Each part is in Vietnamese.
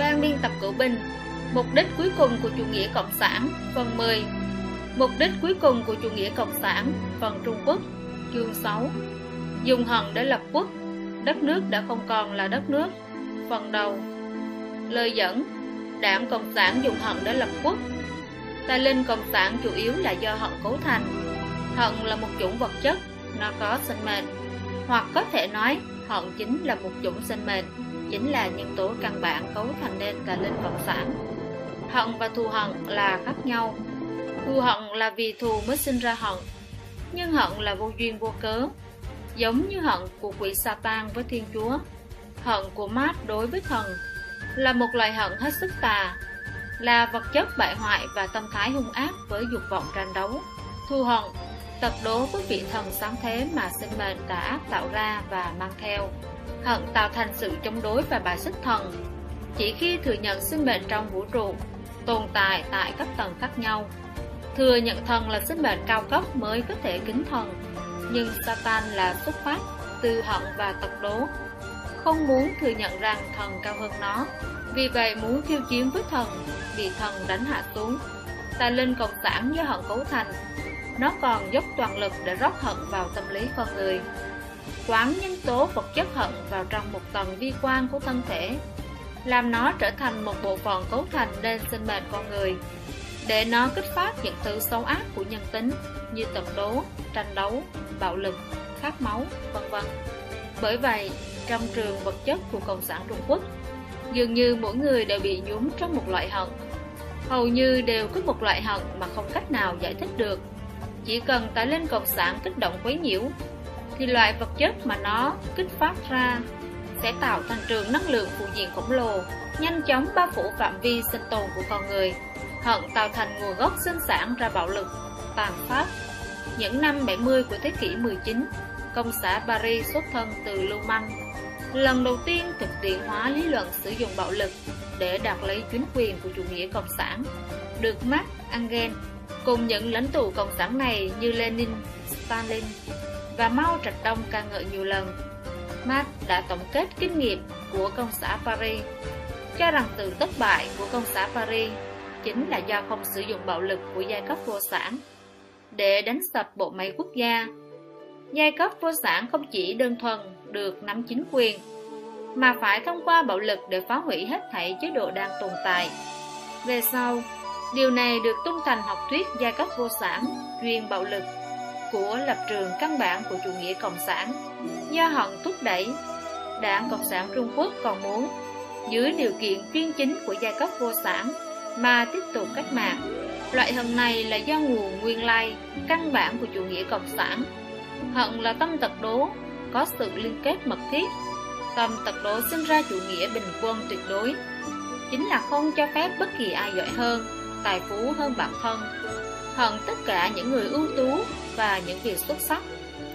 Ban biên tập cửu bình, Mục đích cuối cùng của chủ nghĩa cộng sản, Phần 10 Mục đích cuối cùng của chủ nghĩa cộng sản, Phần Trung Quốc, Chương 6 Dùng hận để lập quốc, Đất nước đã không còn là đất nước. Phần đầu. Lời dẫn. Đảng Cộng sản dùng hận để lập quốc. Tài linh Cộng sản chủ yếu là do hận cấu thành. Hận là một chủng vật chất, Nó có sinh mệnh. Hoặc có thể nói, hận chính là một chủng sinh mệnh. Chính là nhân tố căn bản cấu thành nên tài linh vật sản. Hận và thù hận là khác nhau. Thù hận là vì thù mới sinh ra hận, Nhưng hận là vô duyên vô cớ, Giống như hận của quỷ Satan với Thiên Chúa. Hận của Mát đối với thần Là một loại hận hết sức tà, Là vật chất bại hoại và tâm thái hung ác với dục vọng tranh đấu. Thù hận Tập đố với vị thần sáng thế mà sinh mệnh tà ác tạo ra và mang theo. Hận tạo thành sự chống đối và bài xích thần. Chỉ khi thừa nhận sinh mệnh trong vũ trụ, Tồn tại tại các tầng khác nhau. Thừa nhận thần là sinh mệnh cao cấp mới có thể kính thần, Nhưng Satan là xuất phát từ hận và tật đố. Không muốn thừa nhận rằng thần cao hơn nó, Vì vậy muốn khiêu chiến với thần, Bị thần đánh hạ xuống. Ta linh cộng sản do hận cấu thành. Nó còn dốc toàn lực để rót hận vào tâm lý con người. Quán nhân tố vật chất hận vào trong một tầng vi quan của thân thể Làm nó trở thành một bộ phận cấu thành nên sinh mệnh con người để nó kích phát những thứ xấu ác của nhân tính như tật đố, tranh đấu, bạo lực, khát máu, vân vân. Bởi vậy, trong trường vật chất của Cộng sản Trung Quốc, dường như mỗi người đều bị nhuốm trong một loại hận. Hầu như đều có một loại hận mà không cách nào giải thích được. Chỉ cần tải lên Cộng sản kích động quấy nhiễu, thì loại vật chất mà nó kích phát ra sẽ tạo thành trường năng lượng phụ diện khổng lồ, nhanh chóng bao phủ phạm vi sinh tồn của con người hận tạo thành nguồn gốc sinh sản ra bạo lực, tàn pháp. Những năm 70 của thế kỷ 19, công xã Paris xuất thân từ lưu manh. Lần đầu tiên thực tiễn hóa lý luận sử dụng bạo lực để đạt lấy chính quyền của chủ nghĩa cộng sản, được Marx, Engels cùng những lãnh tụ cộng sản này như Lenin, Stalin và Mao Trạch Đông ca ngợi nhiều lần. Marx đã tổng kết kinh nghiệm của công xã Paris, cho rằng từ thất bại của công xã Paris chính là do không sử dụng bạo lực của giai cấp vô sản để đánh sập bộ máy quốc gia. Giai cấp vô sản không chỉ đơn thuần được nắm chính quyền, mà phải thông qua bạo lực để phá hủy hết thảy chế độ đang tồn tại. Về sau, điều này được tung thành học thuyết giai cấp vô sản, chuyên bạo lực của lập trường căn bản của chủ nghĩa cộng sản. Do hận thúc đẩy, Đảng Cộng sản Trung Quốc còn muốn dưới điều kiện chuyên chính của giai cấp vô sản mà tiếp tục cách mạng. Loại hận này là do nguồn nguyên lai, căn bản của chủ nghĩa cộng sản. Hận là tâm tật đố, có sự liên kết mật thiết. Tâm tật đố sinh ra chủ nghĩa bình quân tuyệt đối, chính là không cho phép bất kỳ ai giỏi hơn, tài phú hơn bản thân. Hận tất cả những người ưu tú và những việc xuất sắc,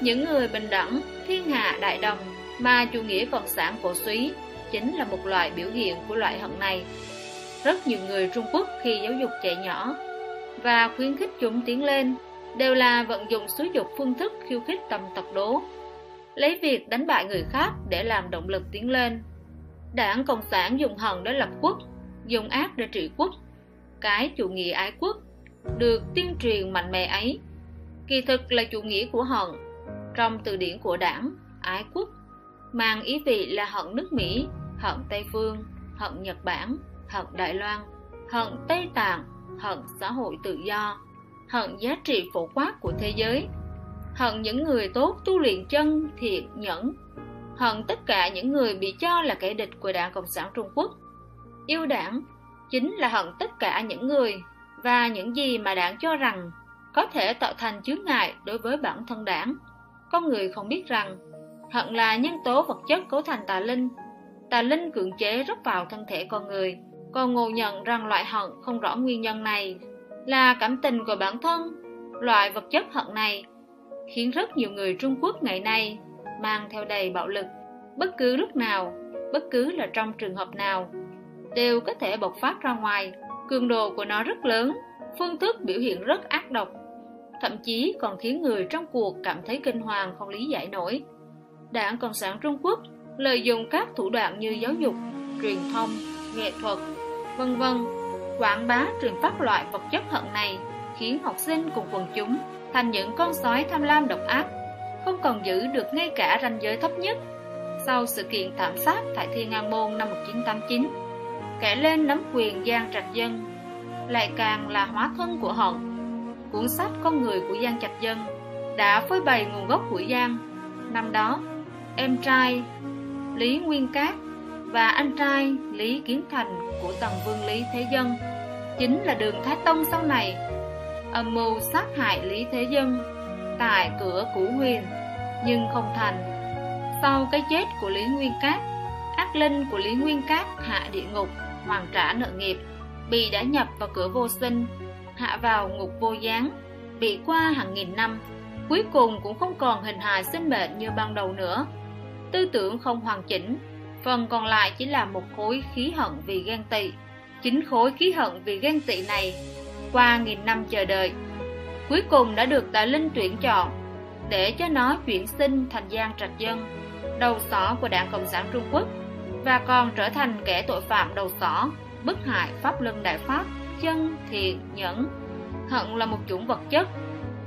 những người bình đẳng, thiên hạ đại đồng mà chủ nghĩa cộng sản cổ suý chính là một loại biểu hiện của loại hận này. Rất nhiều người Trung Quốc khi giáo dục trẻ nhỏ và khuyến khích chúng tiến lên đều là vận dụng xúi dục phương thức khiêu khích tầm tật đố, lấy việc đánh bại người khác để làm động lực tiến lên. Đảng Cộng sản dùng hận để lập quốc, dùng ác để trị quốc. Cái chủ nghĩa ái quốc được tuyên truyền mạnh mẽ ấy, kỳ thực là chủ nghĩa của hận. Trong từ điển của đảng, ái quốc mang ý vị là hận nước Mỹ, hận Tây Phương, hận Nhật Bản, hận Đài Loan, hận Tây Tạng, hận xã hội tự do, hận giá trị phổ quát của thế giới, hận những người tốt tu luyện chân, thiện, nhẫn, hận tất cả những người bị cho là kẻ địch của Đảng Cộng sản Trung Quốc. Yêu đảng chính là hận tất cả những người và những gì mà đảng cho rằng có thể tạo thành chướng ngại đối với bản thân đảng. Con người không biết rằng hận là nhân tố vật chất cấu thành tà linh. Tà linh cưỡng chế rất vào thân thể con người còn ngộ nhận rằng loại hận không rõ nguyên nhân này là cảm tình của bản thân. Loại vật chất hận này khiến rất nhiều người Trung Quốc ngày nay mang theo đầy bạo lực. Bất cứ lúc nào, bất cứ là trong trường hợp nào, đều có thể bộc phát ra ngoài. Cường độ của nó rất lớn, phương thức biểu hiện rất ác độc, thậm chí còn khiến người trong cuộc cảm thấy kinh hoàng không lý giải nổi. Đảng Cộng sản Trung Quốc lợi dụng các thủ đoạn như giáo dục, truyền thông, nghệ thuật, vân vân, quảng bá truyền phát loại vật chất hận này, khiến học sinh cùng quần chúng thành những con sói tham lam độc ác, không còn giữ được ngay cả ranh giới thấp nhất. Sau sự kiện thảm sát tại Thiên An Môn năm 1989, kẻ lên nắm quyền Giang Trạch Dân lại càng là hóa thân của hận. Cuốn sách Con người của Giang Trạch Dân đã phơi bày nguồn gốc của Giang. Năm đó, em trai Lý Nguyên Cát và anh trai Lý Kiến Thành của Tần Vương Lý Thế Dân chính là đường Thái Tông sau này âm mưu sát hại Lý Thế Dân tại cửa Củ Huyền nhưng không thành. Sau cái chết của Lý Nguyên Cát, ác linh của Lý Nguyên Cát hạ địa ngục, hoàn trả nợ nghiệp, bị đã nhập vào cửa vô sinh, hạ vào ngục vô gián, bị qua hàng nghìn năm, cuối cùng cũng không còn hình hài sinh mệnh như ban đầu nữa. Tư tưởng không hoàn chỉnh, phần còn lại chỉ là một khối khí hận vì ghen tị. Chính khối khí hận vì ghen tị này, qua nghìn năm chờ đợi, cuối cùng đã được Tạ Linh tuyển chọn để cho nó chuyển sinh thành Giang Trạch Dân, đầu sỏ của Đảng Cộng sản Trung Quốc và còn trở thành kẻ tội phạm đầu sỏ, bức hại Pháp Luân Đại Pháp, chân, thiện, nhẫn. Hận là một chủng vật chất,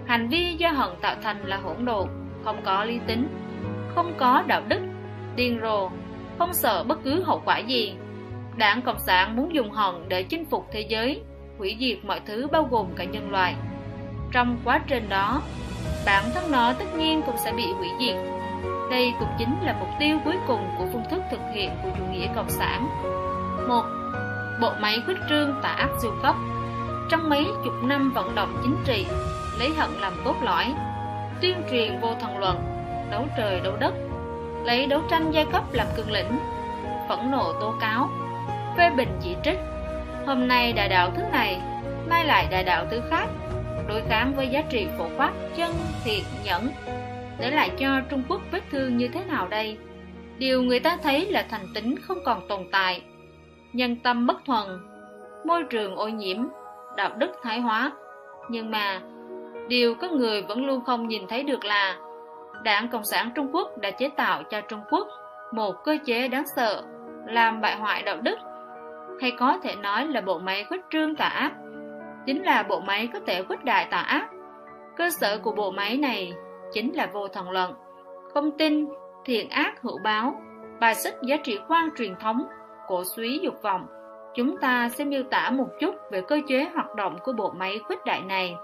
hành vi do hận tạo thành là hỗn độn, không có lý tính, không có đạo đức, điên rồ, không sợ bất cứ hậu quả gì. Đảng Cộng sản muốn dùng hận để chinh phục thế giới, hủy diệt mọi thứ bao gồm cả nhân loại. Trong quá trình đó, bản thân nó tất nhiên cũng sẽ bị hủy diệt. Đây cũng chính là mục tiêu cuối cùng của phương thức hiện của chủ nghĩa cộng sản. Một, Bộ máy khuyết trương tả ác siêu cấp Trong mấy chục năm vận động chính trị, lấy hận làm cốt lõi, tuyên truyền vô thần luận, đấu trời đấu đất, lấy đấu tranh giai cấp làm cương lĩnh, phẫn nộ tố cáo, phê bình chỉ trích. Hôm nay đại đạo thứ này, mai lại đại đạo thứ khác, đối kháng với giá trị phổ quát chân thiện nhẫn để lại cho Trung Quốc vết thương như thế nào đây điều người ta thấy là thành tính không còn tồn tại. Nhân tâm bất thuần môi trường ô nhiễm đạo đức thái hóa. Nhưng mà điều các người vẫn luôn không nhìn thấy được là đảng cộng sản trung quốc đã chế tạo cho trung quốc một cơ chế đáng sợ làm bại hoại đạo đức. Hay có thể nói là bộ máy khuếch trương tà ác. Chính là bộ máy có thể khuếch đại tà ác. Cơ sở của bộ máy này chính là vô thần luận, không tin, thiện ác hữu báo, bài xích giá trị quan truyền thống, cổ suý dục vọng. Chúng ta sẽ miêu tả một chút về cơ chế hoạt động của bộ máy khuếch đại này.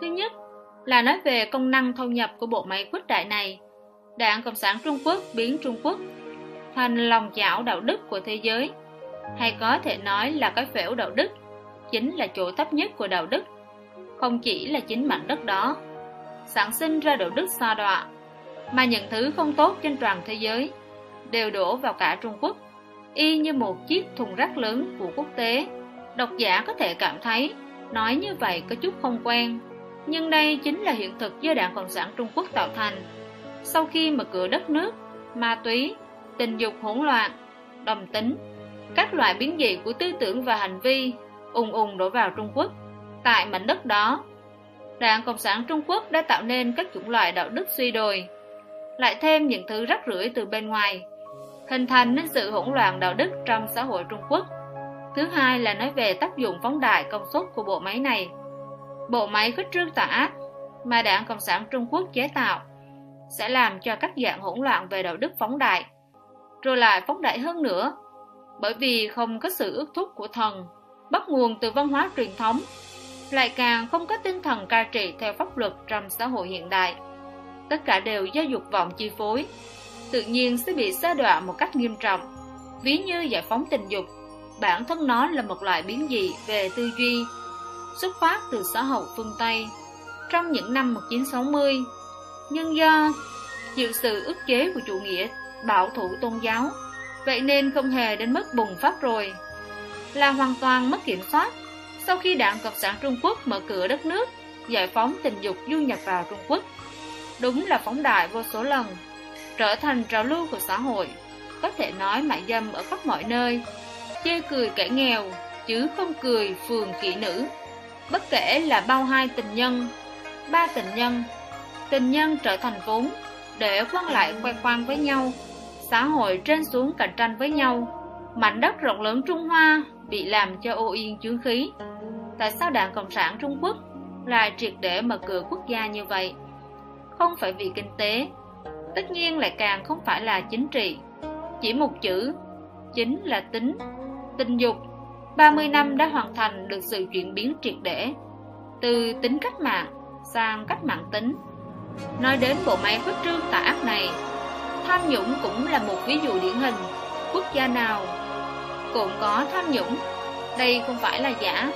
Thứ nhất là nói về công năng thâu nhập của bộ máy khuếch đại này. Đảng Cộng sản Trung Quốc biến Trung Quốc thành lòng chảo đạo đức của thế giới, hay có thể nói là cái phễu đạo đức chính là chỗ thấp nhất của đạo đức không chỉ là chính mảnh đất đó sản sinh ra đạo đức xa đọa mà những thứ không tốt trên toàn thế giới đều đổ vào cả Trung Quốc y như một chiếc thùng rác lớn của quốc tế độc giả có thể cảm thấy nói như vậy có chút không quen nhưng đây chính là hiện thực do đảng cộng sản Trung Quốc tạo thành sau khi mở cửa đất nước ma túy tình dục hỗn loạn đồng tính các loại biến dị của tư tưởng và hành vi ùng ùng đổ vào Trung Quốc. Tại mảnh đất đó, Đảng Cộng sản Trung Quốc đã tạo nên các chủng loại đạo đức suy đồi, lại thêm những thứ rắc rưởi từ bên ngoài, hình thành nên sự hỗn loạn đạo đức trong xã hội Trung Quốc. Thứ hai là nói về tác dụng phóng đại công suất của bộ máy này. Bộ máy khích trương tà ác mà Đảng Cộng sản Trung Quốc chế tạo sẽ làm cho các dạng hỗn loạn về đạo đức phóng đại, rồi lại phóng đại hơn nữa, bởi vì không có sự ước thúc của thần bắt nguồn từ văn hóa truyền thống, lại càng không có tinh thần cai trị theo pháp luật trong xã hội hiện đại. Tất cả đều do dục vọng chi phối, tự nhiên sẽ bị sa đọa một cách nghiêm trọng. Ví như giải phóng tình dục, bản thân nó là một loại biến dị về tư duy, xuất phát từ xã hội phương Tây. Trong những năm 1960, nhưng do chịu sự ức chế của chủ nghĩa bảo thủ tôn giáo, vậy nên không hề đến mức bùng phát rồi là hoàn toàn mất kiểm soát. Sau khi đảng Cộng sản Trung Quốc mở cửa đất nước, giải phóng tình dục du nhập vào Trung Quốc, đúng là phóng đại vô số lần, trở thành trào lưu của xã hội, có thể nói mại dâm ở khắp mọi nơi, chê cười kẻ nghèo, chứ không cười phường kỹ nữ. Bất kể là bao hai tình nhân, ba tình nhân, tình nhân trở thành vốn, để quan lại khoe khoang với nhau, xã hội trên xuống cạnh tranh với nhau, Mảnh đất rộng lớn Trung Hoa bị làm cho ô yên chướng khí. Tại sao Đảng Cộng sản Trung Quốc lại triệt để mở cửa quốc gia như vậy? Không phải vì kinh tế, tất nhiên lại càng không phải là chính trị. Chỉ một chữ, chính là tính, tình dục. 30 năm đã hoàn thành được sự chuyển biến triệt để, từ tính cách mạng sang cách mạng tính. Nói đến bộ máy khuất trương tà ác này, tham nhũng cũng là một ví dụ điển hình. Quốc gia nào cũng có tham nhũng, đây không phải là giả.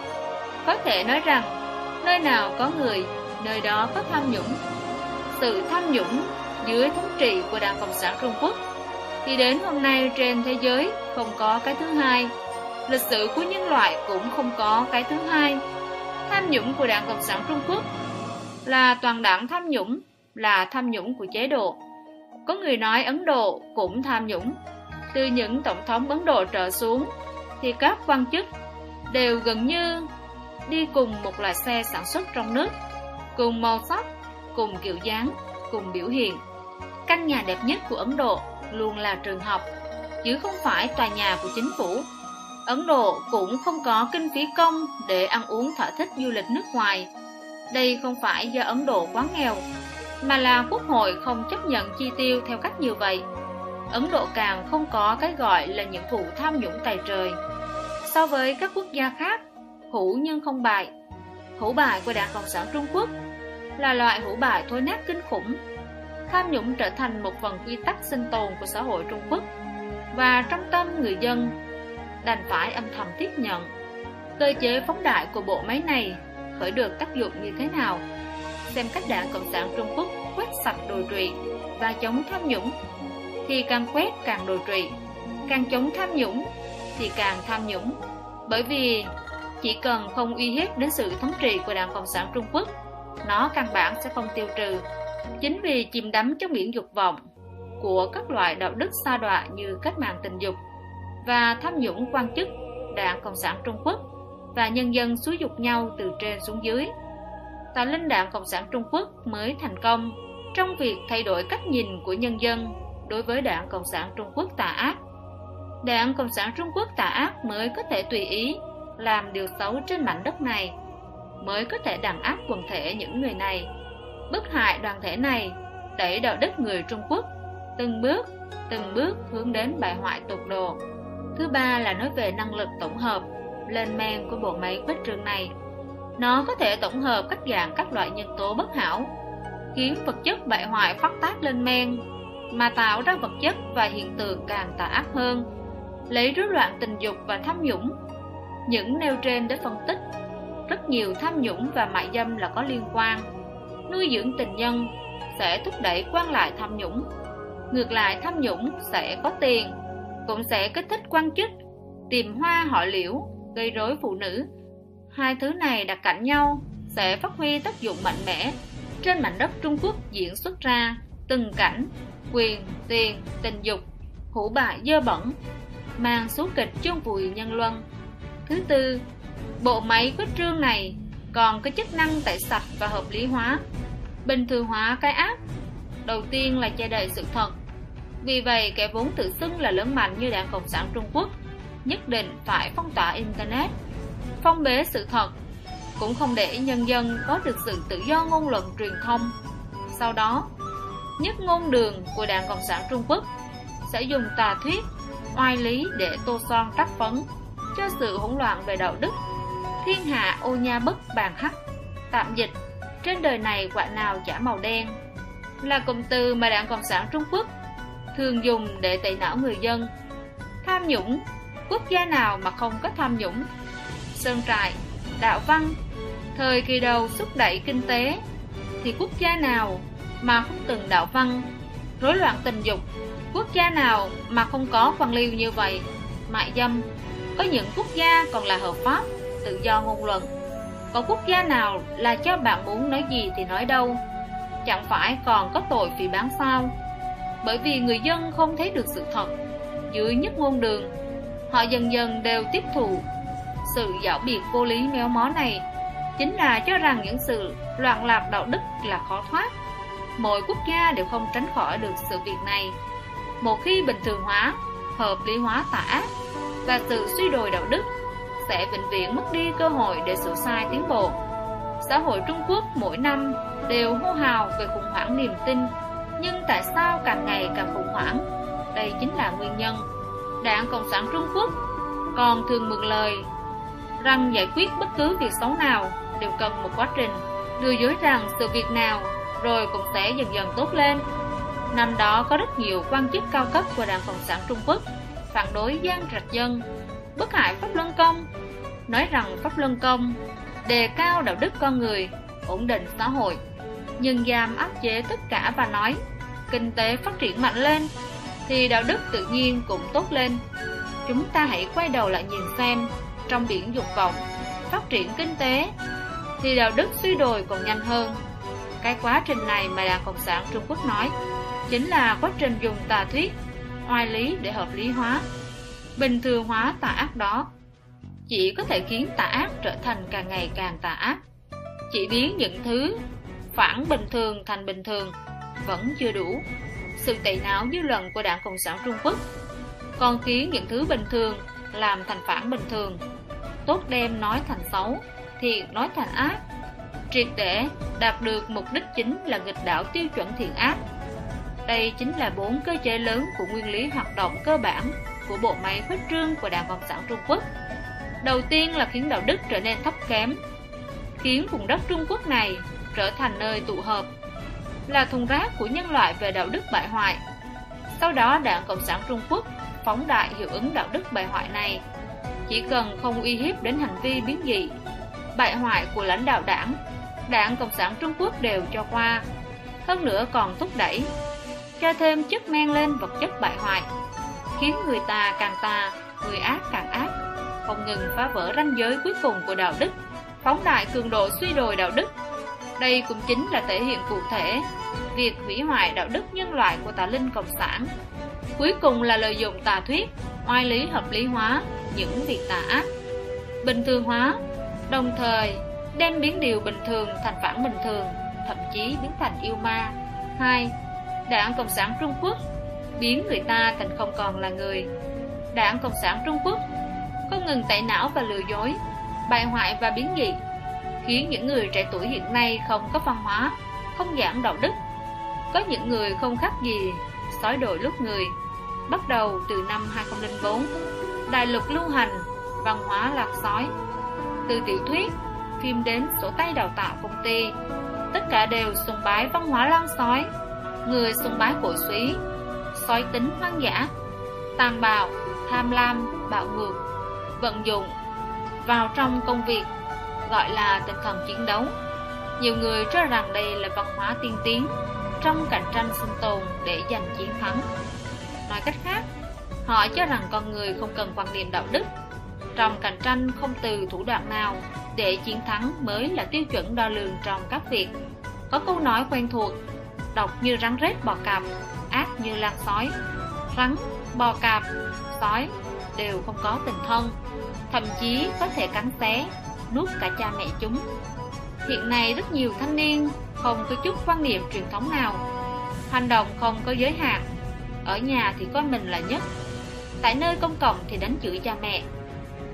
Có thể nói rằng, nơi nào có người, nơi đó có tham nhũng. Sự tham nhũng dưới thống trị của Đảng Cộng sản Trung Quốc thì đến hôm nay trên thế giới không có cái thứ hai. Lịch sử của nhân loại cũng không có cái thứ hai. Tham nhũng của Đảng Cộng sản Trung Quốc là toàn đảng tham nhũng, là tham nhũng của chế độ. Có người nói Ấn Độ cũng tham nhũng. Từ những tổng thống Ấn Độ trở xuống, thì các quan chức đều gần như đi cùng một loại xe sản xuất trong nước, cùng màu sắc, cùng kiểu dáng, cùng biểu hiện. Căn nhà đẹp nhất của Ấn Độ luôn là trường học, chứ không phải tòa nhà của chính phủ. Ấn Độ cũng không có kinh phí công để ăn uống thỏa thích du lịch nước ngoài. Đây không phải do Ấn Độ quá nghèo, mà là quốc hội không chấp nhận chi tiêu theo cách như vậy. Ấn Độ càng không có cái gọi là những vụ tham nhũng tài trời. So với các quốc gia khác, hữu nhưng không bại. Hữu bại của Đảng Cộng sản Trung Quốc là loại hữu bại thối nát kinh khủng. Tham nhũng trở thành một phần quy tắc sinh tồn của xã hội Trung Quốc và trong tâm người dân đành phải âm thầm tiếp nhận. Cơ chế phóng đại của bộ máy này khởi được tác dụng như thế nào? Xem cách Đảng Cộng sản Trung Quốc quét sạch đồi trụy và chống tham nhũng thì càng quét càng đồi trụy, càng chống tham nhũng thì càng tham nhũng. Bởi vì chỉ cần không uy hiếp đến sự thống trị của Đảng Cộng sản Trung Quốc, nó căn bản sẽ không tiêu trừ. Chính vì chìm đắm trong biển dục vọng của các loại đạo đức xa đọa như cách mạng tình dục và tham nhũng quan chức Đảng Cộng sản Trung Quốc và nhân dân xúi dục nhau từ trên xuống dưới. Tà linh Đảng Cộng sản Trung Quốc mới thành công trong việc thay đổi cách nhìn của nhân dân đối với Đảng Cộng sản Trung Quốc tà ác. Đảng Cộng sản Trung Quốc tà ác mới có thể tùy ý làm điều xấu trên mảnh đất này, mới có thể đàn áp quần thể những người này, bức hại đoàn thể này, đẩy đạo đức người Trung Quốc từng bước, từng bước hướng đến bại hoại tột độ. Thứ ba là nói về năng lực tổng hợp, lên men của bộ máy quét trường này. Nó có thể tổng hợp các dạng các loại nhân tố bất hảo, khiến vật chất bại hoại phát tác lên men, mà tạo ra vật chất và hiện tượng càng tà ác hơn, lấy rối loạn tình dục và tham nhũng. Những nêu trên để phân tích, rất nhiều tham nhũng và mại dâm là có liên quan. Nuôi dưỡng tình nhân sẽ thúc đẩy quan lại tham nhũng. Ngược lại tham nhũng sẽ có tiền, cũng sẽ kích thích quan chức, tìm hoa họ liễu, gây rối phụ nữ. Hai thứ này đặt cạnh nhau sẽ phát huy tác dụng mạnh mẽ trên mảnh đất Trung Quốc diễn xuất ra từng cảnh quyền, tiền, tình dục, hủ bại dơ bẩn, mang số kịch chôn vùi nhân luân. Thứ tư, bộ máy quyết trương này còn có chức năng tẩy sạch và hợp lý hóa, bình thường hóa cái ác. Đầu tiên là che đậy sự thật. Vì vậy, kẻ vốn tự xưng là lớn mạnh như Đảng Cộng sản Trung Quốc nhất định phải phong tỏa Internet, phong bế sự thật, cũng không để nhân dân có được sự tự do ngôn luận truyền thông. Sau đó, nhất ngôn đường của Đảng Cộng sản Trung Quốc sẽ dùng tà thuyết, oai lý để tô son trắc phấn cho sự hỗn loạn về đạo đức. Thiên hạ ô nha bất bàn hắc, tạm dịch, trên đời này quả nào chả màu đen, là cụm từ mà Đảng Cộng sản Trung Quốc thường dùng để tẩy não người dân. Tham nhũng, quốc gia nào mà không có tham nhũng? Sơn trại, đạo văn, thời kỳ đầu thúc đẩy kinh tế, thì quốc gia nào mà không từng đạo văn, rối loạn tình dục, quốc gia nào mà không có quan liêu như vậy, mại dâm, có những quốc gia còn là hợp pháp, tự do ngôn luận. Có quốc gia nào là cho bạn muốn nói gì thì nói đâu, chẳng phải còn có tội vì bán sao. Bởi vì người dân không thấy được sự thật, dưới nhất ngôn đường, họ dần dần đều tiếp thụ sự dạo biệt vô lý méo mó này chính là cho rằng những sự loạn lạc đạo đức là khó thoát mỗi quốc gia đều không tránh khỏi được sự việc này một khi bình thường hóa hợp lý hóa tả ác và sự suy đồi đạo đức sẽ vĩnh viễn mất đi cơ hội để sửa sai tiến bộ. Xã hội Trung Quốc mỗi năm đều hô hào về khủng hoảng niềm tin, nhưng tại sao càng ngày càng khủng hoảng? Đây chính là nguyên nhân. Đảng Cộng sản Trung Quốc còn thường mượn lời rằng giải quyết bất cứ việc xấu nào đều cần một quá trình, đưa dối rằng sự việc nào rồi cũng sẽ dần dần tốt lên. Năm đó có rất nhiều quan chức cao cấp của Đảng Cộng sản Trung Quốc phản đối gian trạch dân, bức hại Pháp Luân Công, nói rằng Pháp Luân Công đề cao đạo đức con người, ổn định xã hội, nhưng giam áp chế tất cả và nói kinh tế phát triển mạnh lên thì đạo đức tự nhiên cũng tốt lên. Chúng ta hãy quay đầu lại nhìn xem trong biển dục vọng, phát triển kinh tế thì đạo đức suy đồi còn nhanh hơn. Cái quá trình này mà Đảng Cộng sản Trung Quốc nói chính là quá trình dùng tà thuyết, oai lý để hợp lý hóa, bình thường hóa tà ác đó. Chỉ có thể khiến tà ác trở thành càng ngày càng tà ác. Chỉ biến những thứ phản bình thường thành bình thường vẫn chưa đủ. Sự tẩy não dư luận của Đảng Cộng sản Trung Quốc còn khiến những thứ bình thường làm thành phản bình thường. Tốt đem nói thành xấu, thiện nói thành ác. Triệt để đạt được mục đích chính là nghịch đảo tiêu chuẩn thiện ác. Đây chính là bốn cơ chế lớn của nguyên lý hoạt động cơ bản của bộ máy khuếch trương của Đảng Cộng sản Trung Quốc. Đầu tiên là khiến đạo đức trở nên thấp kém, khiến vùng đất Trung Quốc này trở thành nơi tụ hợp, là thùng rác của nhân loại về đạo đức bại hoại. Sau đó Đảng Cộng sản Trung Quốc phóng đại hiệu ứng đạo đức bại hoại này, chỉ cần không uy hiếp đến hành vi biến dị, bại hoại của lãnh đạo đảng, Đảng Cộng sản Trung Quốc đều cho qua, hơn nữa còn thúc đẩy, cho thêm chất men lên vật chất bại hoại, khiến người ta càng tà, người ác càng ác, không ngừng phá vỡ ranh giới cuối cùng của đạo đức, phóng đại cường độ suy đồi đạo đức. Đây cũng chính là thể hiện cụ thể việc hủy hoại đạo đức nhân loại của tà linh cộng sản. Cuối cùng là lợi dụng tà thuyết, oai lý hợp lý hóa những việc tà ác, bình thường hóa, đồng thời đem biến điều bình thường thành phản bình thường, thậm chí biến thành yêu ma. 2. Đảng Cộng sản Trung Quốc biến người ta thành không còn là người. Đảng Cộng sản Trung Quốc không ngừng tẩy não và lừa dối, bại hoại và biến dị, khiến những người trẻ tuổi hiện nay không có văn hóa, không giảng đạo đức. Có những người không khác gì sói đội lúc người. Bắt đầu từ năm 2004, đại lục lưu hành văn hóa lạc sói. Từ tiểu thuyết, phim đến sổ tay đào tạo công ty, tất cả đều sùng bái văn hóa lan sói. Người sùng bái cổ suý, sói tính hoang dã, tàn bạo, tham lam, bạo ngược, vận dụng vào trong công việc gọi là tinh thần chiến đấu. Nhiều người cho rằng đây là văn hóa tiên tiến trong cạnh tranh sinh tồn để giành chiến thắng. Nói cách khác, họ cho rằng con người không cần quan niệm đạo đức. Trong cạnh tranh không từ thủ đoạn nào để chiến thắng mới là tiêu chuẩn đo lường trong các việc. Có câu nói quen thuộc, đọc như rắn rết bò cạp, ác như lan sói. Rắn, bò cạp, sói đều không có tình thân, thậm chí có thể cắn xé, nuốt cả cha mẹ chúng. Hiện nay rất nhiều thanh niên không có chút quan niệm truyền thống nào, hành động không có giới hạn, ở nhà thì coi mình là nhất, tại nơi công cộng thì đánh chửi cha mẹ,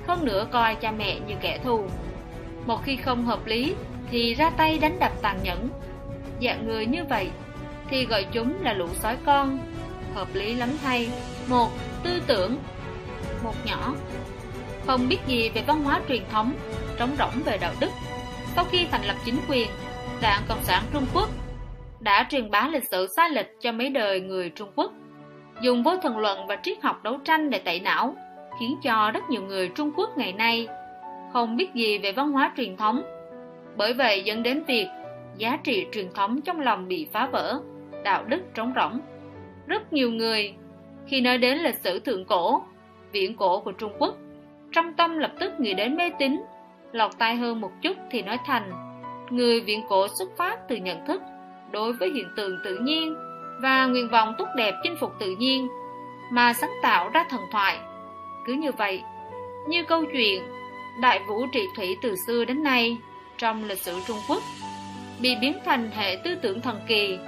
hơn nữa coi cha mẹ như kẻ thù. Một khi không hợp lý thì ra tay đánh đập tàn nhẫn. Dạng người như vậy thì gọi chúng là lũ sói con. Hợp lý lắm thay. Một, tư tưởng. Một nhỏ. Không biết gì về văn hóa truyền thống, trống rỗng về đạo đức. Sau khi thành lập chính quyền, Đảng Cộng sản Trung Quốc đã truyền bá lịch sử sai lệch cho mấy đời người Trung Quốc, dùng vô thần luận và triết học đấu tranh để tẩy não, khiến cho rất nhiều người Trung Quốc ngày nay không biết gì về văn hóa truyền thống. Bởi vậy dẫn đến việc giá trị truyền thống trong lòng bị phá vỡ, đạo đức trống rỗng. Rất nhiều người khi nói đến lịch sử thượng cổ, viễn cổ của Trung Quốc, trong tâm lập tức nghĩ đến mê tín, lọt tai hơn một chút thì nói thành người viễn cổ xuất phát từ nhận thức đối với hiện tượng tự nhiên và nguyện vọng tốt đẹp chinh phục tự nhiên mà sáng tạo ra thần thoại. Cứ như vậy, như câu chuyện Đại Vũ Trị Thủy từ xưa đến nay trong lịch sử Trung Quốc bị biến thành hệ tư tưởng thần kỳ.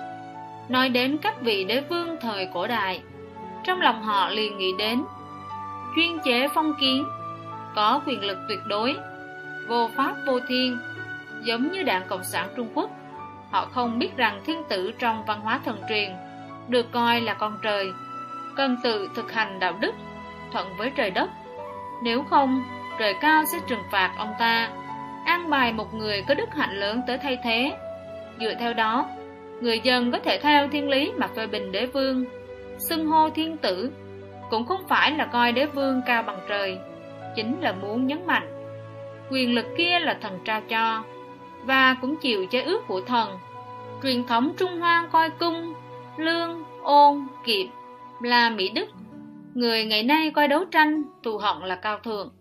Nói đến các vị đế vương thời cổ đại, trong lòng họ liền nghĩ đến chuyên chế phong kiến, có quyền lực tuyệt đối, vô pháp vô thiên, giống như đảng Cộng sản Trung Quốc. Họ không biết rằng thiên tử trong văn hóa thần truyền được coi là con trời, cần tự thực hành đạo đức, thuận với trời đất. Nếu không, trời cao sẽ trừng phạt ông ta, an bài một người có đức hạnh lớn tới thay thế. Dựa theo đó, người dân có thể theo thiên lý mà phê bình đế vương, xưng hô thiên tử, cũng không phải là coi đế vương cao bằng trời, chính là muốn nhấn mạnh. Quyền lực kia là thần trao cho, và cũng chịu chế ước của thần. Truyền thống Trung Hoa coi cung, lương, ôn, kiệm là Mỹ Đức. Người ngày nay coi đấu tranh, thù hận là cao thượng,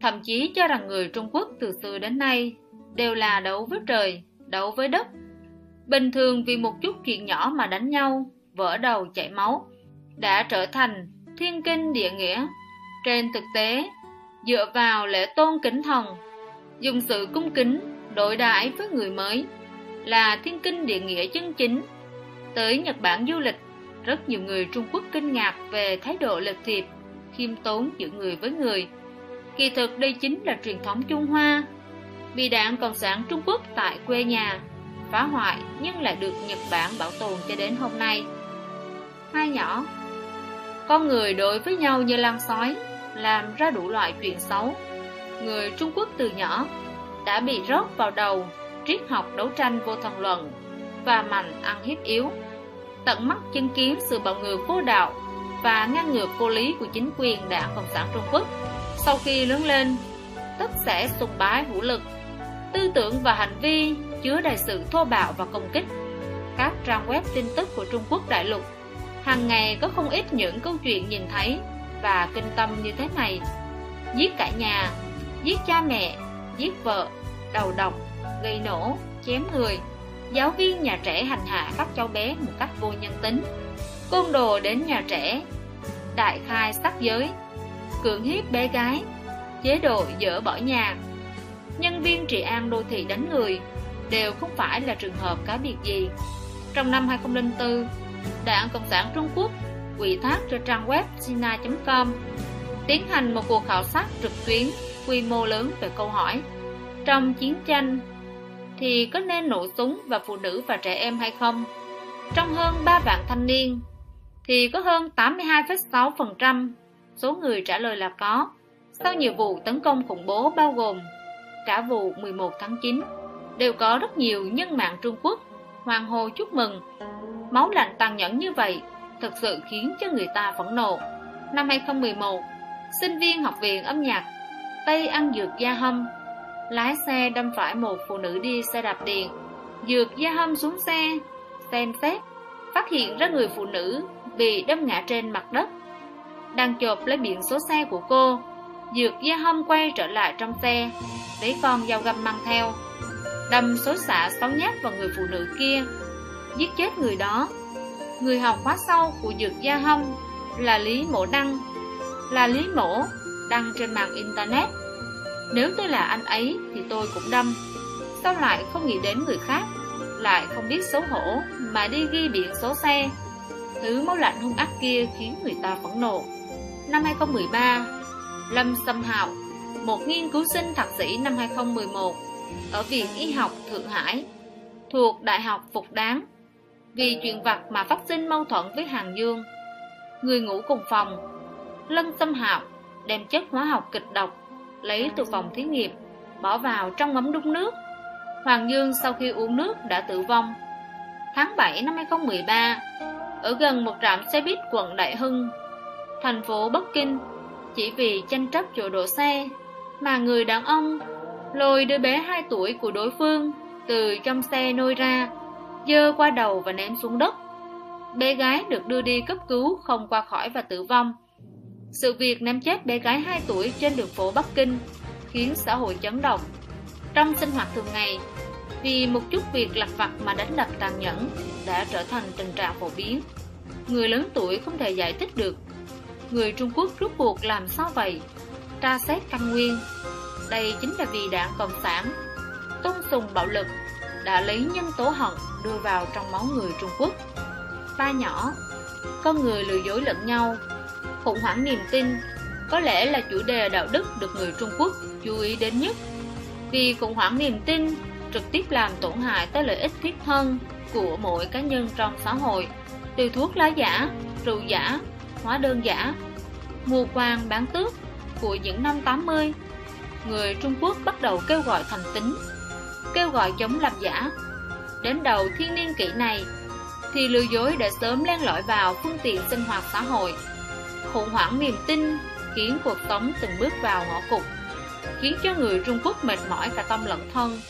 thậm chí cho rằng người Trung Quốc từ xưa đến nay đều là đấu với trời, đấu với đất. Bình thường vì một chút chuyện nhỏ mà đánh nhau, vỡ đầu chảy máu, đã trở thành thiên kinh địa nghĩa. Trên thực tế, dựa vào lễ tôn kính thần, dùng sự cung kính đối đãi với người mới là thiên kinh địa nghĩa chân chính. Tới Nhật Bản du lịch, rất nhiều người Trung Quốc kinh ngạc về thái độ lịch thiệp, khiêm tốn giữa người với người. Kỳ thực đây chính là truyền thống Trung Hoa. Vì đảng Cộng sản Trung Quốc tại quê nhà phá hoại nhưng lại được Nhật Bản bảo tồn cho đến hôm nay. Hai nhỏ Con người đối với nhau như lan sói, làm ra đủ loại chuyện xấu. Người Trung Quốc từ nhỏ đã bị rót vào đầu triết học đấu tranh vô thần luận và mạnh ăn hiếp yếu tận mắt chứng kiến sự bạo ngược vô đạo và ngăn ngược vô lý của chính quyền đảng Cộng sản Trung Quốc sau khi lớn lên tất sẽ sùng bái vũ lực tư tưởng và hành vi chứa đầy sự thô bạo và công kích các trang web tin tức của Trung Quốc đại lục hàng ngày có không ít những câu chuyện nhìn thấy và kinh tâm như thế này giết cả nhà giết cha mẹ giết vợ, đầu độc, gây nổ, chém người. Giáo viên nhà trẻ hành hạ các cháu bé một cách vô nhân tính. Côn đồ đến nhà trẻ, đại khai sắc giới, cưỡng hiếp bé gái, chế độ dỡ bỏ nhà. Nhân viên trị an đô thị đánh người đều không phải là trường hợp cá biệt gì. Trong năm 2004, Đảng Cộng sản Trung Quốc ủy thác cho trang web sina.com tiến hành một cuộc khảo sát trực tuyến quy mô lớn về câu hỏi trong chiến tranh thì có nên nổ súng vào phụ nữ và trẻ em hay không? Trong hơn 3 vạn thanh niên thì có hơn 82,6% số người trả lời là có. Sau nhiều vụ tấn công khủng bố bao gồm cả vụ 11 tháng 9 đều có rất nhiều nhân mạng Trung Quốc hoàng hô chúc mừng. Máu lạnh tàn nhẫn như vậy thực sự khiến cho người ta phẫn nộ. Năm 2011, sinh viên học viện âm nhạc Tây ăn dược da hâm Lái xe đâm phải một phụ nữ đi xe đạp điện Dược da hâm xuống xe Xem xét Phát hiện ra người phụ nữ Bị đâm ngã trên mặt đất Đang chộp lấy biển số xe của cô Dược da hâm quay trở lại trong xe Lấy con dao găm mang theo Đâm xối xả sáu nhát vào người phụ nữ kia Giết chết người đó Người học khóa sau của dược gia hâm Là Lý Mổ Đăng Là Lý Mổ đăng trên mạng Internet. Nếu tôi là anh ấy thì tôi cũng đâm. Sao lại không nghĩ đến người khác, lại không biết xấu hổ mà đi ghi biển số xe. Thứ máu lạnh hung ác kia khiến người ta phẫn nộ. Năm 2013, Lâm Sâm Hạo, một nghiên cứu sinh thạc sĩ năm 2011 ở Viện Y học Thượng Hải, thuộc Đại học Phục Đáng, vì chuyện vặt mà phát sinh mâu thuẫn với Hàng Dương. Người ngủ cùng phòng, lân tâm Hạo đem chất hóa học kịch độc lấy từ phòng thí nghiệm bỏ vào trong ấm đun nước Hoàng Dương sau khi uống nước đã tử vong tháng 7 năm 2013 ở gần một trạm xe buýt quận Đại Hưng thành phố Bắc Kinh chỉ vì tranh chấp chỗ đổ xe mà người đàn ông lôi đứa bé 2 tuổi của đối phương từ trong xe nôi ra dơ qua đầu và ném xuống đất bé gái được đưa đi cấp cứu không qua khỏi và tử vong sự việc ném chết bé gái 2 tuổi trên đường phố Bắc Kinh khiến xã hội chấn động. Trong sinh hoạt thường ngày, vì một chút việc lặt vặt mà đánh đập tàn nhẫn đã trở thành tình trạng phổ biến. Người lớn tuổi không thể giải thích được. Người Trung Quốc rút cuộc làm sao vậy? Tra xét căn nguyên. Đây chính là vì đảng Cộng sản tôn sùng bạo lực đã lấy nhân tố hận đưa vào trong máu người Trung Quốc. Ba nhỏ, con người lừa dối lẫn nhau khủng hoảng niềm tin có lẽ là chủ đề đạo đức được người Trung Quốc chú ý đến nhất vì khủng hoảng niềm tin trực tiếp làm tổn hại tới lợi ích thiết thân của mỗi cá nhân trong xã hội từ thuốc lá giả, rượu giả, hóa đơn giả, mua quan bán tước của những năm 80 người Trung Quốc bắt đầu kêu gọi thành tính, kêu gọi chống làm giả. Đến đầu thiên niên kỷ này, thì lừa dối đã sớm len lỏi vào phương tiện sinh hoạt xã hội, khủng hoảng niềm tin, khiến cuộc sống từng bước vào ngõ cụt, khiến cho người Trung Quốc mệt mỏi cả tâm lẫn thân.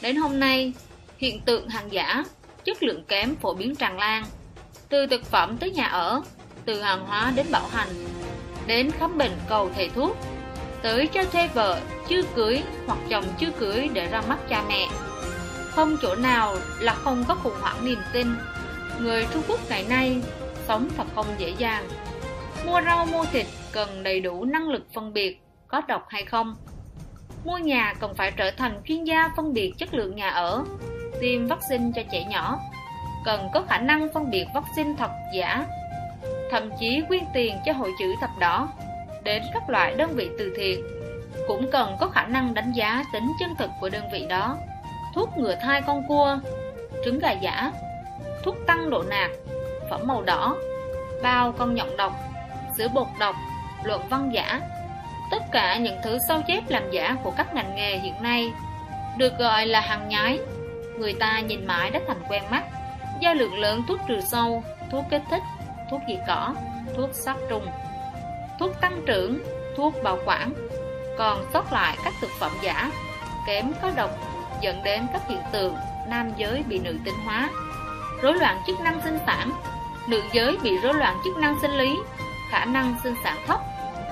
Đến hôm nay, hiện tượng hàng giả, chất lượng kém phổ biến tràn lan, từ thực phẩm tới nhà ở, từ hàng hóa đến bảo hành, đến khám bệnh cầu thầy thuốc tới cho thuê vợ chưa cưới hoặc chồng chưa cưới để ra mắt cha mẹ. Không chỗ nào là không có khủng hoảng niềm tin. Người trung quốc ngày nay sống thật không dễ dàng. Mua rau, mua thịt cần đầy đủ năng lực phân biệt, có độc hay không? Mua nhà cần phải trở thành chuyên gia phân biệt chất lượng nhà ở, tiêm vaccine cho trẻ nhỏ. Cần có khả năng phân biệt vaccine thật giả, thậm chí quyên tiền cho hội chữ thập đỏ đến các loại đơn vị từ thiện, cũng cần có khả năng đánh giá tính chân thực của đơn vị đó. Thuốc ngừa thai con cua, trứng gà giả, thuốc tăng độ nạc, phẩm màu đỏ, bao con nhộng độc, sữa bột độc luận văn giả. Tất cả những thứ sao chép làm giả của các ngành nghề hiện nay được gọi là hàng nhái. Người ta nhìn mãi đã thành quen mắt. Do lượng lớn thuốc trừ sâu, thuốc kích thích, thuốc diệt cỏ, thuốc sát trùng thuốc tăng trưởng, thuốc bảo quản. Còn sót lại các thực phẩm giả, kém có độc, dẫn đến các hiện tượng nam giới bị nữ tính hóa. Rối loạn chức năng sinh sản, nữ giới bị rối loạn chức năng sinh lý, khả năng sinh sản thấp,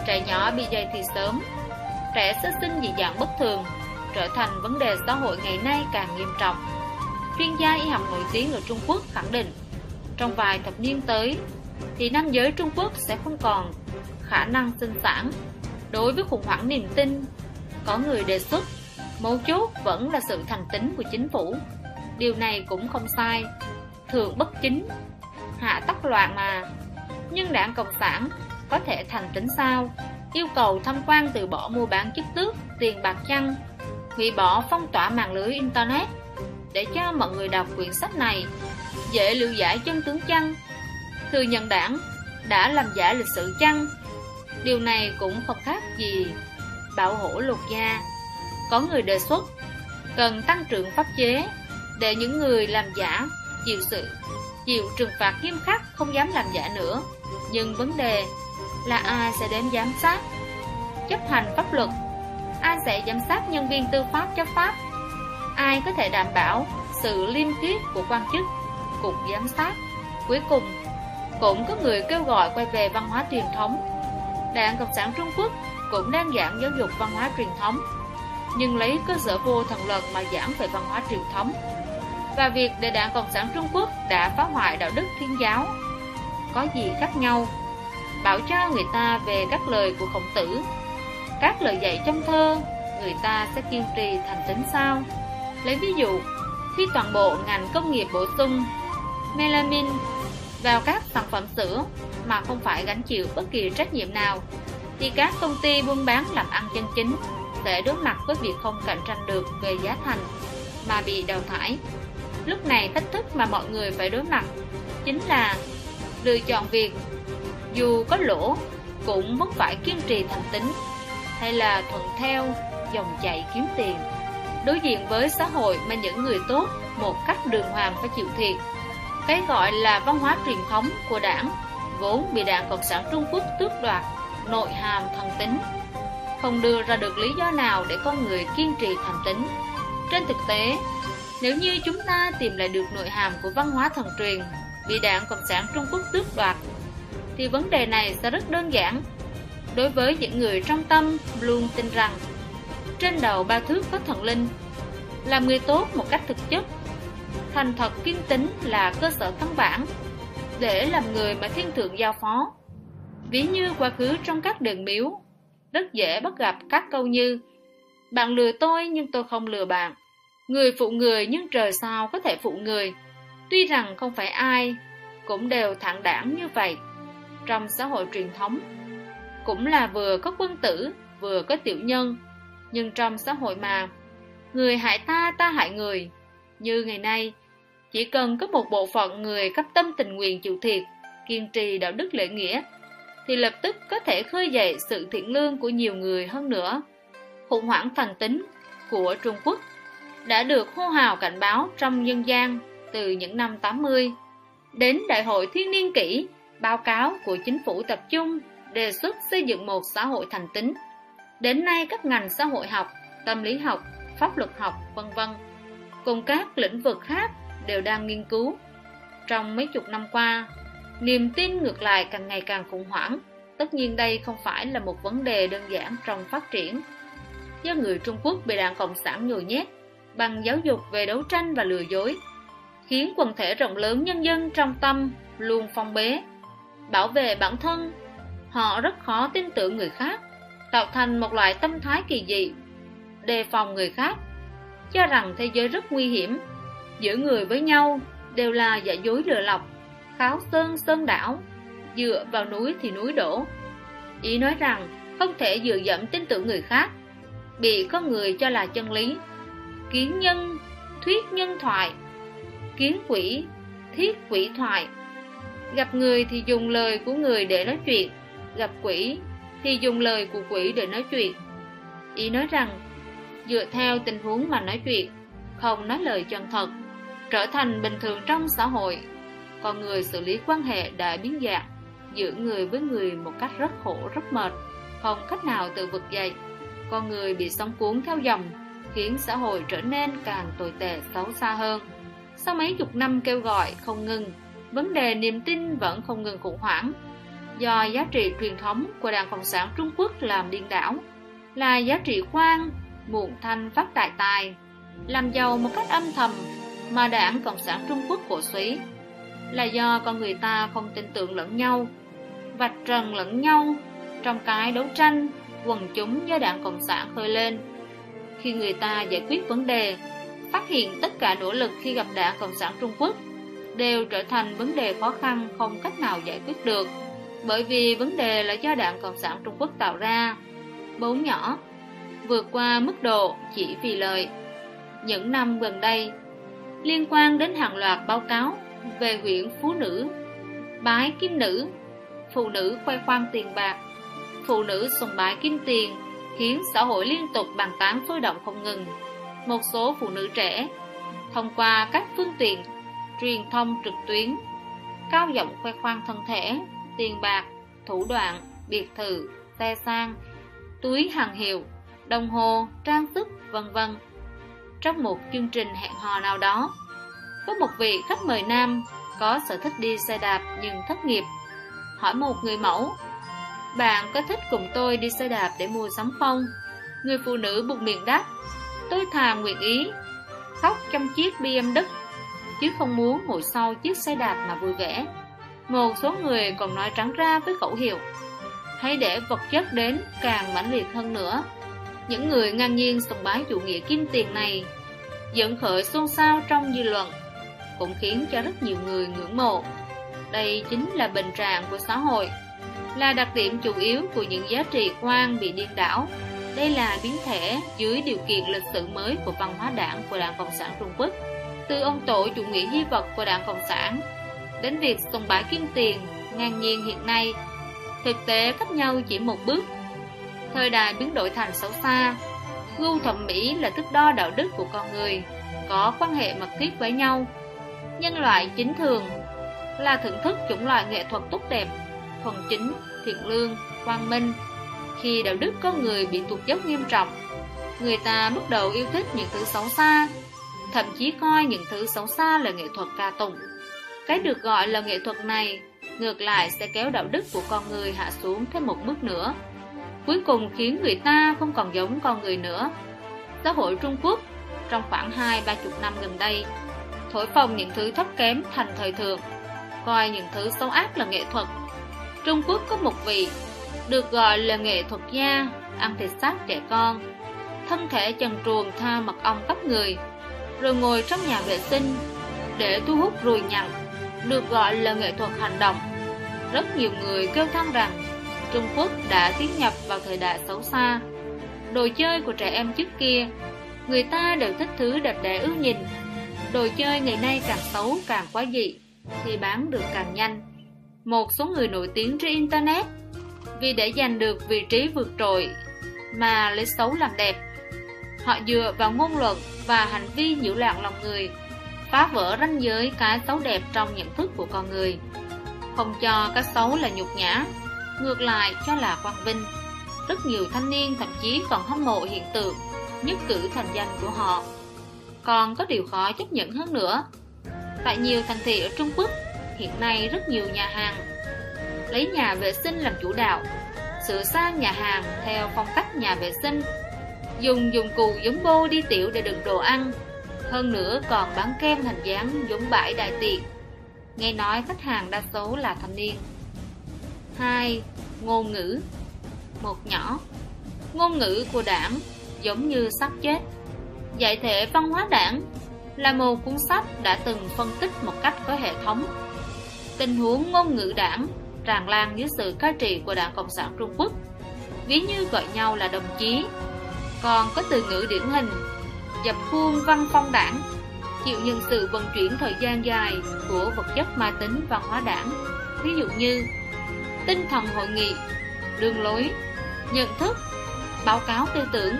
trẻ nhỏ bị dày thì sớm. Trẻ sơ sinh dị dạng bất thường, trở thành vấn đề xã hội ngày nay càng nghiêm trọng. Chuyên gia y học nổi tiếng ở Trung Quốc khẳng định, trong vài thập niên tới, thì nam giới Trung Quốc sẽ không còn khả năng sinh sản. Đối với khủng hoảng niềm tin, có người đề xuất, mấu chốt vẫn là sự thành tính của chính phủ. Điều này cũng không sai, thường bất chính, hạ tắc loạn mà. Nhưng đảng cộng sản có thể thành tính sao? Yêu cầu tham quan từ bỏ mua bán chức tước, tiền bạc chăng? Hủy bỏ phong tỏa mạng lưới internet? Để cho mọi người đọc quyển sách này, dễ lưu giải chân tướng chăng? Thừa nhận đảng đã làm giả lịch sử chăng? Điều này cũng không khác gì bảo hộ lục gia. Có người đề xuất cần tăng trưởng pháp chế để những người làm giả chịu sự, chịu trừng phạt nghiêm khắc, không dám làm giả nữa. Nhưng vấn đề là ai sẽ đến giám sát, chấp hành pháp luật? Ai sẽ giám sát nhân viên tư pháp chấp pháp? Ai có thể đảm bảo sự liêm khiết của quan chức, cục giám sát? Cuối cùng, cũng có người kêu gọi quay về văn hóa truyền thống đảng cộng sản trung quốc cũng đang giảng giáo dục văn hóa truyền thống, nhưng lấy cơ sở vô thần lần mà giảng về văn hóa truyền thống. Và việc để đảng cộng sản trung quốc đã phá hoại đạo đức thiên giáo có gì khác nhau? Bảo cho người ta về các lời của khổng tử, các lời dạy trong thơ, người ta sẽ kiên trì thành tính sao? Lấy ví dụ, khi toàn bộ ngành công nghiệp bổ sung melamine vào các sản phẩm sữa mà không phải gánh chịu bất kỳ trách nhiệm nào. Thì các công ty buôn bán làm ăn chân chính sẽ đối mặt với việc không cạnh tranh được về giá thành mà bị đào thải. Lúc này thách thức mà mọi người phải đối mặt chính là lựa chọn việc, dù có lỗ cũng vẫn phải kiên trì thành tính hay là thuận theo dòng chảy kiếm tiền. Đối diện với xã hội mà những người tốt một cách đường hoàng phải chịu thiệt, cái gọi là văn hóa truyền thống của đảng vốn bị đảng cộng sản trung quốc tước đoạt, nội hàm thần tính. Không đưa ra được lý do nào để con người kiên trì thành tính. Trên thực tế, nếu như chúng ta tìm lại được nội hàm của văn hóa thần truyền bị đảng cộng sản trung quốc tước đoạt, thì vấn đề này sẽ rất đơn giản. Đối với những người trong tâm luôn tin rằng, trên đầu ba thước có thần linh làm người tốt một cách thực chất. Thành thật kiên tính là cơ sở căn bản để làm người mà thiên thượng giao phó ví như quá khứ trong các đền miếu rất dễ bắt gặp các câu như bạn lừa tôi nhưng tôi không lừa bạn người phụ người nhưng trời sao có thể phụ người tuy rằng không phải ai cũng đều thẳng đảng như vậy trong xã hội truyền thống cũng là vừa có quân tử, vừa có tiểu nhân. Nhưng trong xã hội mà, người hại ta, ta hại người. Như ngày nay, chỉ cần có một bộ phận người cấp tâm tình nguyện chịu thiệt, kiên trì đạo đức lễ nghĩa, thì lập tức có thể khơi dậy sự thiện lương của nhiều người hơn nữa. Khủng hoảng thần tính của Trung Quốc đã được hô hào cảnh báo trong dân gian từ những năm 80. Đến Đại hội Thiên niên kỷ, báo cáo của chính phủ tập trung đề xuất xây dựng một xã hội thành tính. Đến nay các ngành xã hội học, tâm lý học, pháp luật học, vân vân cùng các lĩnh vực khác đều đang nghiên cứu. Trong mấy chục năm qua, niềm tin ngược lại càng ngày càng khủng hoảng. Tất nhiên đây không phải là một vấn đề đơn giản trong phát triển. Do người Trung Quốc bị đảng Cộng sản nhồi nhét bằng giáo dục về đấu tranh và lừa dối, khiến quần thể rộng lớn nhân dân trong tâm luôn phong bế, bảo vệ bản thân. Họ rất khó tin tưởng người khác, tạo thành một loại tâm thái kỳ dị, đề phòng người khác, cho rằng thế giới rất nguy hiểm, giữa người với nhau đều là giả dối lừa lọc, kháo sơn sơn đảo, dựa vào núi thì núi đổ. Ý nói rằng không thể dựa dẫm tin tưởng người khác, bị có người cho là chân lý. Kiến nhân, thuyết nhân thoại, kiến quỷ, thiết quỷ thoại. Gặp người thì dùng lời của người để nói chuyện, gặp quỷ thì dùng lời của quỷ để nói chuyện. Ý nói rằng, dựa theo tình huống mà nói chuyện, không nói lời chân thật, trở thành bình thường trong xã hội. Con người xử lý quan hệ đã biến dạng, giữa người với người một cách rất khổ, rất mệt, không cách nào tự vực dậy. Con người bị sóng cuốn theo dòng, khiến xã hội trở nên càng tồi tệ xấu xa hơn. Sau mấy chục năm kêu gọi không ngừng, vấn đề niềm tin vẫn không ngừng khủng hoảng. Do giá trị truyền thống của Đảng Cộng sản Trung Quốc làm điên đảo, là giá trị quan, muộn thanh phát đại tài, làm giàu một cách âm thầm mà Đảng Cộng sản Trung Quốc cổ suý, là do con người ta không tin tưởng lẫn nhau, vạch trần lẫn nhau trong cái đấu tranh quần chúng do Đảng Cộng sản khơi lên. Khi người ta giải quyết vấn đề, phát hiện tất cả nỗ lực khi gặp Đảng Cộng sản Trung Quốc đều trở thành vấn đề khó khăn không cách nào giải quyết được, bởi vì vấn đề là do Đảng Cộng sản Trung Quốc tạo ra. Bốn nhỏ, vượt qua mức độ chỉ vì lợi. Những năm gần đây, liên quan đến hàng loạt báo cáo về huyện Phú Nữ, bái kim nữ, phụ nữ khoe khoang tiền bạc, phụ nữ sùng bái kim tiền, khiến xã hội liên tục bàn tán sôi động không ngừng. Một số phụ nữ trẻ, thông qua các phương tiện truyền thông trực tuyến, cao giọng khoe khoang thân thể, tiền bạc, thủ đoạn, biệt thự, xe sang, túi hàng hiệu, đồng hồ, trang sức, vân vân. Trong một chương trình hẹn hò nào đó, có một vị khách mời nam có sở thích đi xe đạp nhưng thất nghiệp. Hỏi một người mẫu, bạn có thích cùng tôi đi xe đạp để mua sắm không? Người phụ nữ buộc miệng đáp, tôi thà nguyện ý, khóc trong chiếc BMW, chứ không muốn ngồi sau chiếc xe đạp mà vui vẻ. Một số người còn nói trắng ra với khẩu hiệu, hãy để vật chất đến càng mãnh liệt hơn nữa. Những người ngang nhiên sùng bái chủ nghĩa kim tiền này dẫn khởi xôn xao trong dư luận cũng khiến cho rất nhiều người ngưỡng mộ. Đây chính là bình trạng của xã hội, là đặc điểm chủ yếu của những giá trị quan bị điên đảo. Đây là biến thể dưới điều kiện lịch sử mới của văn hóa đảng của Đảng Cộng sản Trung Quốc. Từ ông tổ chủ nghĩa di vật của Đảng Cộng sản đến việc sùng bái kim tiền ngang nhiên hiện nay, thực tế cách nhau chỉ một bước. Thời đại biến đổi thành xấu xa, gu thẩm mỹ là thước đo đạo đức của con người, có quan hệ mật thiết với nhau nhân loại chính thường là thưởng thức chủng loại nghệ thuật tốt đẹp, thuần chính, thiện lương, quang minh. Khi đạo đức con người bị tụt dốc nghiêm trọng, người ta bắt đầu yêu thích những thứ xấu xa, thậm chí coi những thứ xấu xa là nghệ thuật ca tụng. Cái được gọi là nghệ thuật này, ngược lại sẽ kéo đạo đức của con người hạ xuống thêm một bước nữa. Cuối cùng khiến người ta không còn giống con người nữa. Xã hội Trung Quốc trong khoảng 2-30 năm gần đây thổi phồng những thứ thấp kém thành thời thượng, coi những thứ xấu ác là nghệ thuật. Trung Quốc có một vị được gọi là nghệ thuật gia, ăn thịt xác trẻ con, thân thể trần truồng tha mật ong tóc người, rồi ngồi trong nhà vệ sinh để thu hút ruồi nhặng, được gọi là nghệ thuật hành động. Rất nhiều người kêu than rằng Trung Quốc đã tiến nhập vào thời đại xấu xa. Đồ chơi của trẻ em trước kia, người ta đều thích thứ đẹp đẽ ước nhìn. Đồ chơi ngày nay càng xấu càng quá dị, thì bán được càng nhanh. Một số người nổi tiếng trên Internet vì để giành được vị trí vượt trội mà lấy xấu làm đẹp. Họ dựa vào ngôn luận và hành vi nhiễu loạn lòng người, phá vỡ ranh giới cái xấu đẹp trong nhận thức của con người. Không cho cái xấu là nhục nhã, ngược lại cho là quang vinh. Rất nhiều thanh niên thậm chí còn hâm mộ hiện tượng, nhất cử thành danh của họ. Còn có điều khó chấp nhận hơn nữa. Tại nhiều thành thị ở Trung Quốc, hiện nay rất nhiều nhà hàng lấy nhà vệ sinh làm chủ đạo, sửa sang nhà hàng theo phong cách nhà vệ sinh, dùng dụng cụ giống bô đi tiểu để đựng đồ ăn, hơn nữa còn bán kem hình dáng giống bãi đại tiện. Nghe nói khách hàng đa số là thanh niên. 2. Ngôn ngữ Một nhỏ Ngôn ngữ của đảng giống như sắp chết. Giải thể văn hóa đảng là một cuốn sách đã từng phân tích một cách có hệ thống. Tình huống ngôn ngữ đảng tràn lan dưới sự cai trị của Đảng Cộng sản Trung Quốc. Ví như gọi nhau là đồng chí, còn có từ ngữ điển hình, dập khuôn văn phong đảng, chịu nhận sự vận chuyển thời gian dài của vật chất ma tính văn hóa đảng, ví dụ như tinh thần hội nghị, đường lối, nhận thức, báo cáo tư tưởng,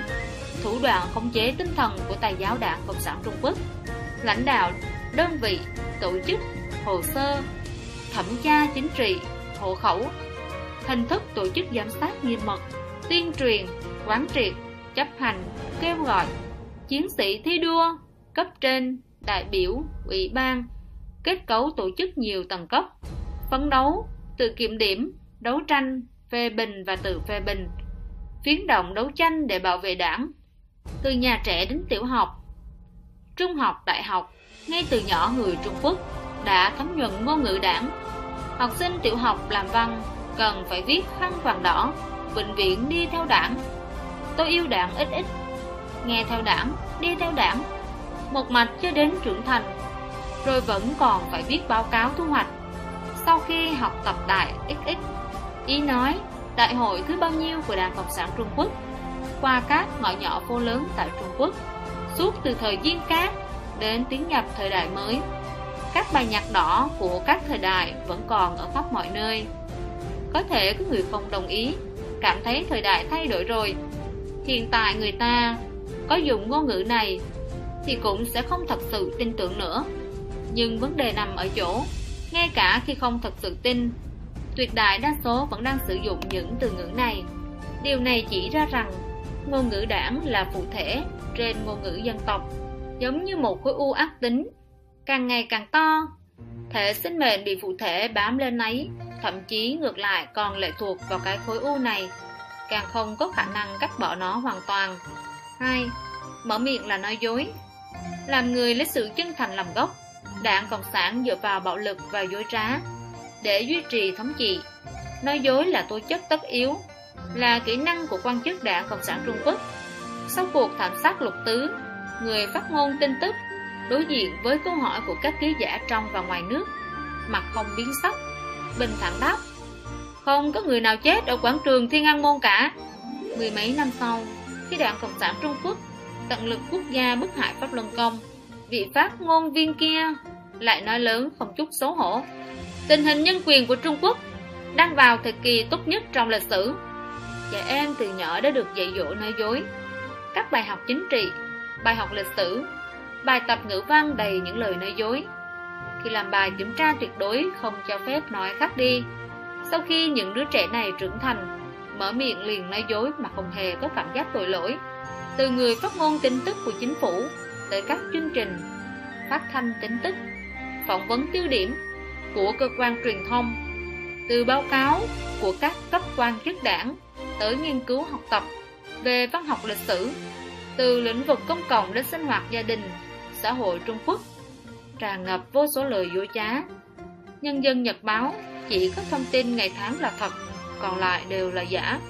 thủ đoạn khống chế tinh thần của tài giáo đảng Cộng sản Trung Quốc, lãnh đạo, đơn vị, tổ chức, hồ sơ, thẩm tra chính trị, hộ khẩu Hình thức tổ chức giám sát nghiêm mật Tuyên truyền, quán triệt, chấp hành, kêu gọi Chiến sĩ thi đua, cấp trên, đại biểu, ủy ban Kết cấu tổ chức nhiều tầng cấp Phấn đấu, tự kiểm điểm, đấu tranh, phê bình và tự phê bình Phiến động đấu tranh để bảo vệ đảng Từ nhà trẻ đến tiểu học Trung học, đại học Ngay từ nhỏ người Trung Quốc đã thấm nhuận ngôn ngữ đảng Học sinh tiểu học làm văn cần phải viết khăn vàng đỏ, vĩnh viễn đi theo đảng. Tôi yêu đảng ít ít, nghe theo đảng, đi theo đảng, một mạch cho đến trưởng thành, rồi vẫn còn phải viết báo cáo thu hoạch. Sau khi học tập tại XX, ý nói đại hội thứ bao nhiêu của Đảng Cộng sản Trung Quốc qua các ngõ nhỏ phố lớn tại Trung Quốc suốt từ thời Diên Cát đến tiến nhập thời đại mới các bài nhạc đỏ của các thời đại vẫn còn ở khắp mọi nơi. Có thể có người không đồng ý, cảm thấy thời đại thay đổi rồi. Hiện tại người ta có dùng ngôn ngữ này thì cũng sẽ không thật sự tin tưởng nữa. Nhưng vấn đề nằm ở chỗ, ngay cả khi không thật sự tin, tuyệt đại đa số vẫn đang sử dụng những từ ngữ này. Điều này chỉ ra rằng ngôn ngữ đảng là phụ thể trên ngôn ngữ dân tộc, giống như một khối u ác tính càng ngày càng to. Thể sinh mệnh bị phụ thể bám lên ấy, thậm chí ngược lại còn lệ thuộc vào cái khối u này, càng không có khả năng cắt bỏ nó hoàn toàn. 2. Mở miệng là nói dối Làm người lấy sự chân thành làm gốc, đảng Cộng sản dựa vào bạo lực và dối trá để duy trì thống trị. Nói dối là tố chất tất yếu, là kỹ năng của quan chức đảng Cộng sản Trung Quốc. Sau cuộc thảm sát lục tứ, người phát ngôn tin tức đối diện với câu hỏi của các ký giả trong và ngoài nước mặt không biến sắc bình thản đáp không có người nào chết ở quảng trường thiên an môn cả mười mấy năm sau khi đảng cộng sản trung quốc tận lực quốc gia bức hại pháp luân công vị phát ngôn viên kia lại nói lớn không chút xấu hổ. Tình hình nhân quyền của trung quốc đang vào thời kỳ tốt nhất trong lịch sử. Trẻ em từ nhỏ đã được dạy dỗ nói dối. Các bài học chính trị, bài học lịch sử, Bài tập ngữ văn đầy những lời nói dối. Khi làm bài kiểm tra tuyệt đối không cho phép nói khác đi. Sau khi những đứa trẻ này trưởng thành, Mở miệng liền nói dối mà không hề có cảm giác tội lỗi. Từ người phát ngôn tin tức của chính phủ Tới các chương trình Phát thanh tin tức Phỏng vấn tiêu điểm Của cơ quan truyền thông Từ báo cáo của các cấp quan chức đảng Tới nghiên cứu học tập Về văn học lịch sử từ lĩnh vực công cộng đến sinh hoạt gia đình xã hội Trung Quốc tràn ngập vô số lời dối trá. Nhân dân nhật báo chỉ có thông tin ngày tháng là thật, còn lại đều là giả.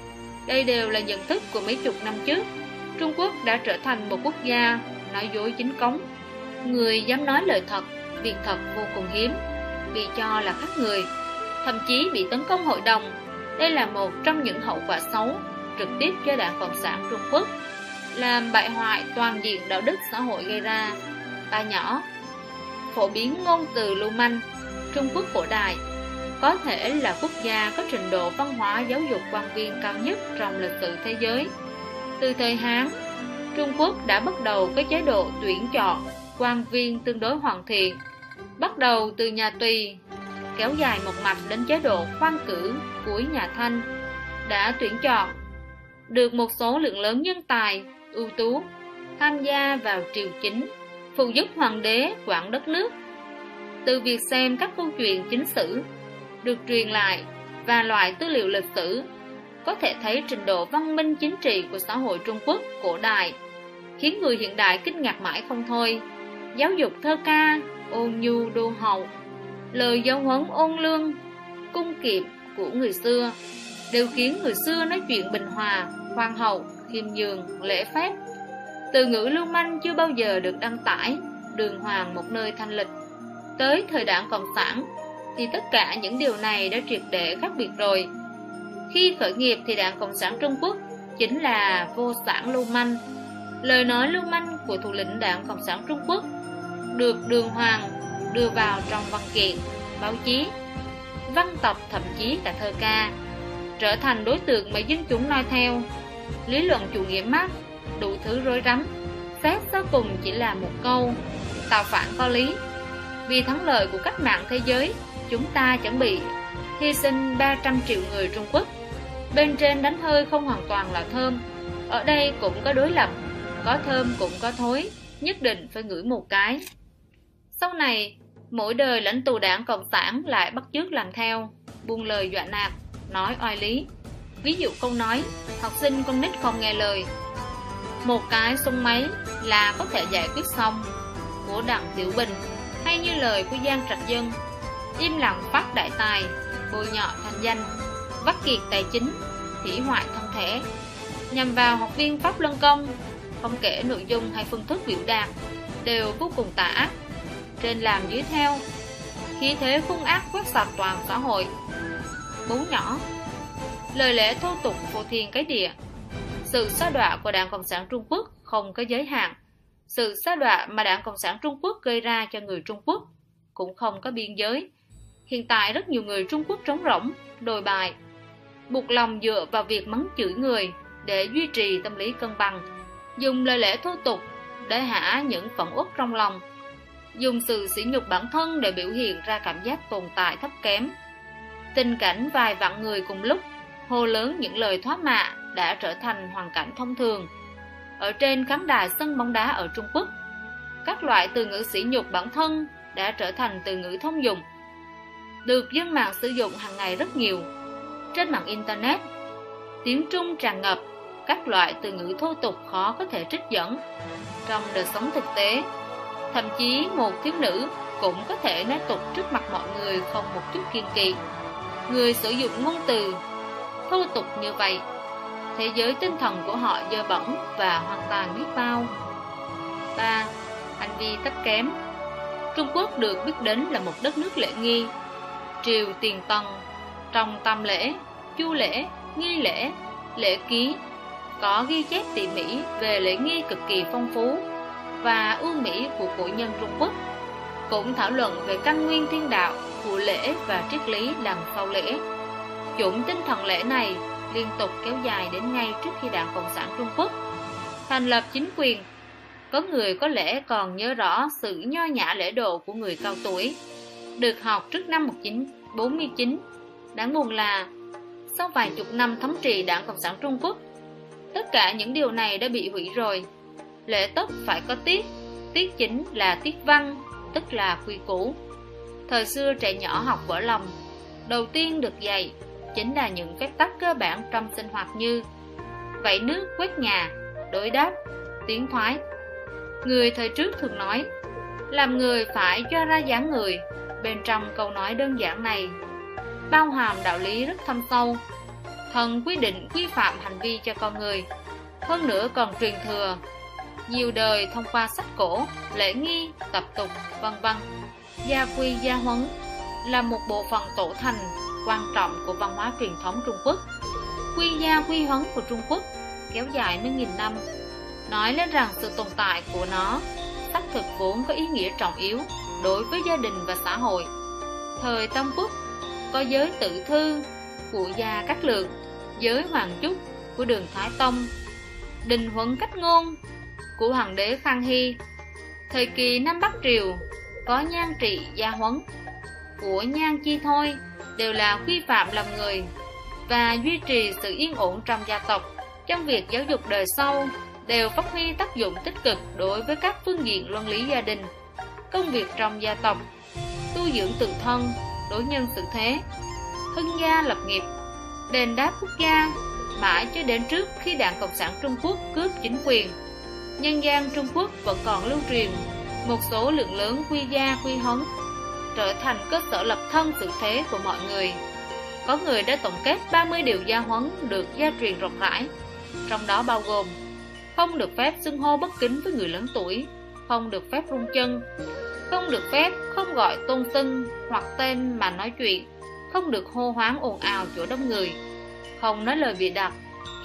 Đây đều là nhận thức của mấy chục năm trước. Trung Quốc đã trở thành một quốc gia nói dối chính cống. Người dám nói lời thật, việc thật vô cùng hiếm, bị cho là khác người, thậm chí bị tấn công hội đồng, đây là một trong những hậu quả xấu trực tiếp cho Đảng Cộng sản Trung Quốc, làm bại hoại toàn diện đạo đức xã hội gây ra. Ba nhỏ Phổ biến ngôn từ lưu manh Trung Quốc cổ đại có thể là quốc gia có trình độ văn hóa giáo dục quan viên cao nhất trong lịch sử thế giới. Từ thời Hán, Trung Quốc đã bắt đầu có chế độ tuyển chọn quan viên tương đối hoàn thiện, bắt đầu từ nhà Tùy, kéo dài một mạch đến chế độ khoan cử cuối nhà Thanh, đã tuyển chọn được một số lượng lớn nhân tài ưu tú tham gia vào triều chính, phụ giúp hoàng đế quản đất nước. Từ việc xem các câu chuyện chính sử được truyền lại và loại tư liệu lịch sử có thể thấy trình độ văn minh chính trị của xã hội Trung Quốc cổ đại khiến người hiện đại kinh ngạc mãi không thôi. Giáo dục thơ ca, ôn nhu đô hậu, lời giáo huấn ôn lương, cung kiệm của người xưa đều khiến người xưa nói chuyện bình hòa, khoan hậu, khiêm nhường, lễ phép. Từ ngữ lưu manh chưa bao giờ được đăng tải, đường hoàng một nơi thanh lịch. Tới thời đảng Cộng sản, thì tất cả những điều này đã triệt để khác biệt rồi. Khi khởi nghiệp thì Đảng Cộng sản Trung Quốc chính là vô sản lưu manh. Lời nói lưu manh của thủ lĩnh Đảng Cộng sản Trung Quốc được đường hoàng đưa vào trong văn kiện, báo chí, văn tập thậm chí cả thơ ca, trở thành đối tượng mà dân chúng nói theo. Lý luận chủ nghĩa Marx, đủ thứ rối rắm, xét sau cùng chỉ là một câu, tạo phản có lý. Vì thắng lợi của cách mạng thế giới chúng ta chuẩn bị hy sinh 300 triệu người Trung Quốc. Bên trên đánh hơi không hoàn toàn là thơm, ở đây cũng có đối lập, có thơm cũng có thối, nhất định phải ngửi một cái. Sau này, mỗi đời lãnh tù đảng Cộng sản lại bắt chước làm theo, buông lời dọa nạt, nói oai lý. Ví dụ câu nói, học sinh con nít không nghe lời. Một cái sung máy là có thể giải quyết xong, của Đặng Tiểu Bình, hay như lời của Giang Trạch Dân im lặng phát đại tài, bôi nhọ thành danh, vắt kiệt tài chính, hủy hoại thân thể, nhằm vào học viên Pháp Luân Công, không kể nội dung hay phương thức biểu đạt, đều vô cùng tà ác. Trên làm dưới theo, khí thế hung ác quét sạch toàn xã hội. Bú nhỏ Lời lẽ thô tục phô thiên cái địa Sự xa đọa của Đảng Cộng sản Trung Quốc không có giới hạn. Sự xa đọa mà Đảng Cộng sản Trung Quốc gây ra cho người Trung Quốc cũng không có biên giới. Hiện tại rất nhiều người Trung Quốc trống rỗng, đồi bài, buộc lòng dựa vào việc mắng chửi người để duy trì tâm lý cân bằng, dùng lời lẽ thô tục để hạ những phẫn uất trong lòng, dùng sự sỉ nhục bản thân để biểu hiện ra cảm giác tồn tại thấp kém. Tình cảnh vài vạn người cùng lúc hô lớn những lời thoát mạ đã trở thành hoàn cảnh thông thường. Ở trên khán đài sân bóng đá ở Trung Quốc, các loại từ ngữ sỉ nhục bản thân đã trở thành từ ngữ thông dụng được dân mạng sử dụng hàng ngày rất nhiều. Trên mạng Internet, tiếng Trung tràn ngập các loại từ ngữ thô tục khó có thể trích dẫn. Trong đời sống thực tế, thậm chí một thiếu nữ cũng có thể nói tục trước mặt mọi người không một chút kiên kỵ. Người sử dụng ngôn từ thô tục như vậy, thế giới tinh thần của họ dơ bẩn và hoàn toàn biết bao. 3. Hành vi thấp kém Trung Quốc được biết đến là một đất nước lễ nghi triều tiền tần trong tam lễ chu lễ nghi lễ lễ ký có ghi chép tỉ mỉ về lễ nghi cực kỳ phong phú và ưu mỹ của cổ nhân Trung Quốc cũng thảo luận về căn nguyên thiên đạo của lễ và triết lý đằng sau lễ chủng tinh thần lễ này liên tục kéo dài đến ngay trước khi đảng Cộng sản Trung Quốc thành lập chính quyền có người có lẽ còn nhớ rõ sự nho nhã lễ độ của người cao tuổi được học trước năm 1949. Đáng buồn là, sau vài chục năm thống trị đảng Cộng sản Trung Quốc, tất cả những điều này đã bị hủy rồi. Lễ tốc phải có tiết, tiết chính là tiết văn, tức là quy củ. Thời xưa trẻ nhỏ học vỡ lòng, đầu tiên được dạy chính là những phép tắc cơ bản trong sinh hoạt như vẫy nước, quét nhà, đối đáp, tiếng thoái. Người thời trước thường nói, làm người phải cho ra dáng người, Bên trong câu nói đơn giản này bao hàm đạo lý rất thâm sâu. Thần quy định quy phạm hành vi cho con người, hơn nữa còn truyền thừa nhiều đời thông qua sách cổ, lễ nghi, tập tục, vân vân. Gia quy gia huấn là một bộ phận tổ thành quan trọng của văn hóa truyền thống Trung Quốc. Quy gia quy huấn của Trung Quốc kéo dài mấy nghìn năm, nói lên rằng sự tồn tại của nó xác thực vốn có ý nghĩa trọng yếu đối với gia đình và xã hội. Thời Tam Quốc có giới tự thư của gia Cát Lượng, giới Hoàng Trúc của đường Thái Tông, đình huấn cách ngôn của Hoàng đế Khang Hy. Thời kỳ Nam Bắc Triều, có nhan trị gia huấn của nhan chi thôi đều là quy phạm làm người và duy trì sự yên ổn trong gia tộc trong việc giáo dục đời sau, đều phát huy tác dụng tích cực đối với các phương diện luân lý gia đình, công việc trong gia tộc, tu dưỡng tự thân đối nhân xử thế, hưng gia lập nghiệp, đền đáp quốc gia mãi cho đến trước khi đảng cộng sản trung quốc cướp chính quyền nhân gian trung quốc vẫn còn lưu truyền một số lượng lớn quy gia quy hấn trở thành cơ sở lập thân tự thế của mọi người. Có người đã tổng kết 30 điều gia huấn được gia truyền rộng rãi, trong đó bao gồm không được phép xưng hô bất kính với người lớn tuổi, không được phép rung chân, không được phép không gọi tôn xưng hoặc tên mà nói chuyện, không được hô hoáng ồn ào chỗ đông người, không nói lời bịa đặt,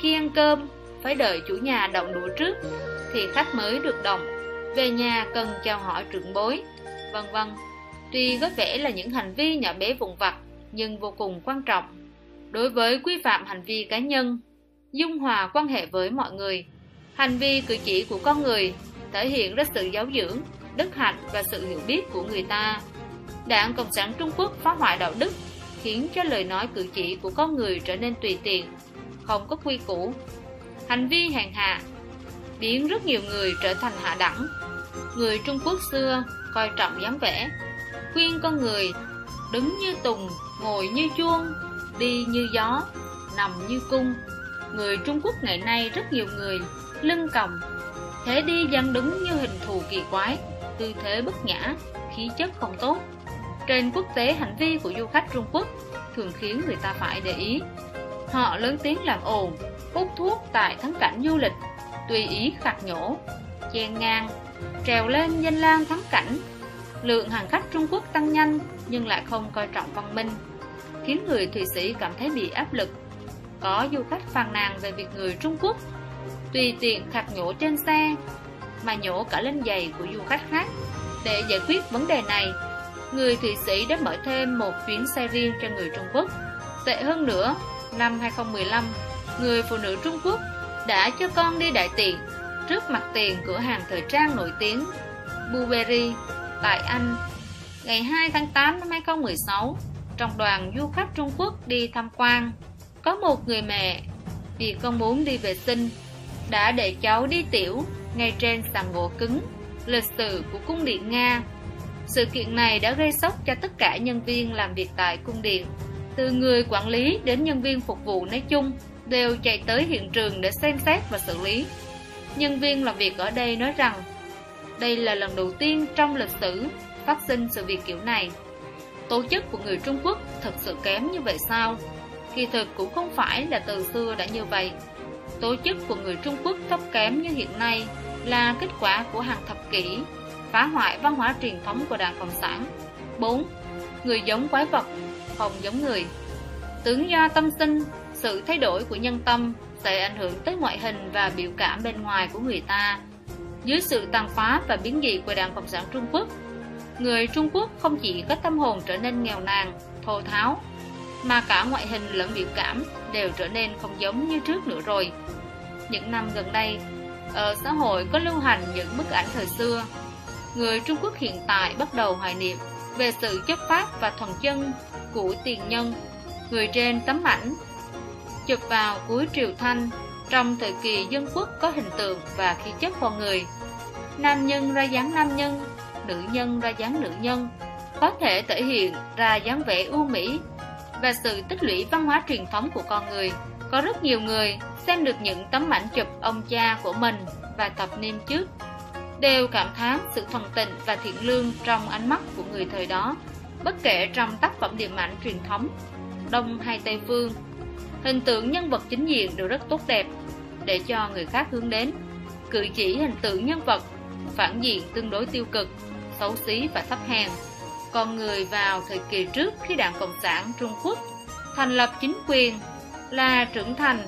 khi ăn cơm phải đợi chủ nhà động đũa trước thì khách mới được đồng về nhà cần chào hỏi trưởng bối, vân vân. Tuy có vẻ là những hành vi nhỏ bé vụn vặt, nhưng vô cùng quan trọng. Đối với quy phạm hành vi cá nhân, dung hòa quan hệ với mọi người, hành vi cử chỉ của con người thể hiện ra sự giáo dưỡng, đức hạnh và sự hiểu biết của người ta. Đảng Cộng sản Trung Quốc phá hoại đạo đức, khiến cho lời nói cử chỉ của con người trở nên tùy tiện, không có quy củ. Hành vi hèn hạ biến rất nhiều người trở thành hạ đẳng. Người Trung Quốc xưa coi trọng dáng vẻ, khuyên con người đứng như tùng, ngồi như chuông, đi như gió, nằm như cung. Người Trung Quốc ngày nay rất nhiều người lưng còng, thế đi dáng đứng như hình thù kỳ quái, tư thế bất nhã, khí chất không tốt. Trên quốc tế hành vi của du khách Trung Quốc thường khiến người ta phải để ý. Họ lớn tiếng làm ồn, hút thuốc tại thắng cảnh du lịch, tùy ý khạc nhổ, chen ngang, trèo lên danh lang thắng cảnh Lượng hàng khách Trung Quốc tăng nhanh nhưng lại không coi trọng văn minh, khiến người Thụy Sĩ cảm thấy bị áp lực. Có du khách phàn nàn về việc người Trung Quốc tùy tiện khạc nhổ trên xe mà nhổ cả lên giày của du khách khác. Để giải quyết vấn đề này, người Thụy Sĩ đã mở thêm một chuyến xe riêng cho người Trung Quốc. Tệ hơn nữa, năm 2015, người phụ nữ Trung Quốc đã cho con đi đại tiện trước mặt tiền cửa hàng thời trang nổi tiếng Burberry tại Anh. Ngày 2 tháng 8 năm 2016, trong đoàn du khách Trung Quốc đi tham quan, có một người mẹ vì con muốn đi vệ sinh đã để cháu đi tiểu ngay trên sàn gỗ cứng lịch sử của cung điện Nga. Sự kiện này đã gây sốc cho tất cả nhân viên làm việc tại cung điện, từ người quản lý đến nhân viên phục vụ nói chung đều chạy tới hiện trường để xem xét và xử lý. Nhân viên làm việc ở đây nói rằng đây là lần đầu tiên trong lịch sử phát sinh sự việc kiểu này. Tổ chức của người Trung Quốc thật sự kém như vậy sao? Kỳ thực cũng không phải là từ xưa đã như vậy. Tổ chức của người Trung Quốc thấp kém như hiện nay là kết quả của hàng thập kỷ phá hoại văn hóa truyền thống của Đảng Cộng sản. 4. Người giống quái vật, không giống người. Tướng do tâm sinh, sự thay đổi của nhân tâm sẽ ảnh hưởng tới ngoại hình và biểu cảm bên ngoài của người ta dưới sự tàn phá và biến dị của Đảng Cộng sản Trung Quốc, người Trung Quốc không chỉ có tâm hồn trở nên nghèo nàn, thô tháo, mà cả ngoại hình lẫn biểu cảm đều trở nên không giống như trước nữa rồi. Những năm gần đây, ở xã hội có lưu hành những bức ảnh thời xưa. Người Trung Quốc hiện tại bắt đầu hoài niệm về sự chất phát và thuần chân của tiền nhân. Người trên tấm ảnh chụp vào cuối triều thanh trong thời kỳ dân quốc có hình tượng và khí chất con người. Nam nhân ra dáng nam nhân, nữ nhân ra dáng nữ nhân Có thể thể hiện ra dáng vẻ ưu mỹ Và sự tích lũy văn hóa truyền thống của con người. Có rất nhiều người xem được những tấm ảnh chụp ông cha của mình và thập niên trước Đều cảm thán sự thuần tịnh và thiện lương trong ánh mắt của người thời đó Bất kể trong tác phẩm điện ảnh truyền thống Đông hay Tây Phương. Hình tượng nhân vật chính diện đều rất tốt đẹp để cho người khác hướng đến. Cử chỉ hình tượng nhân vật, phản diện tương đối tiêu cực, xấu xí và thấp hèn. còn người vào thời kỳ trước khi Đảng Cộng sản Trung Quốc thành lập chính quyền là trưởng thành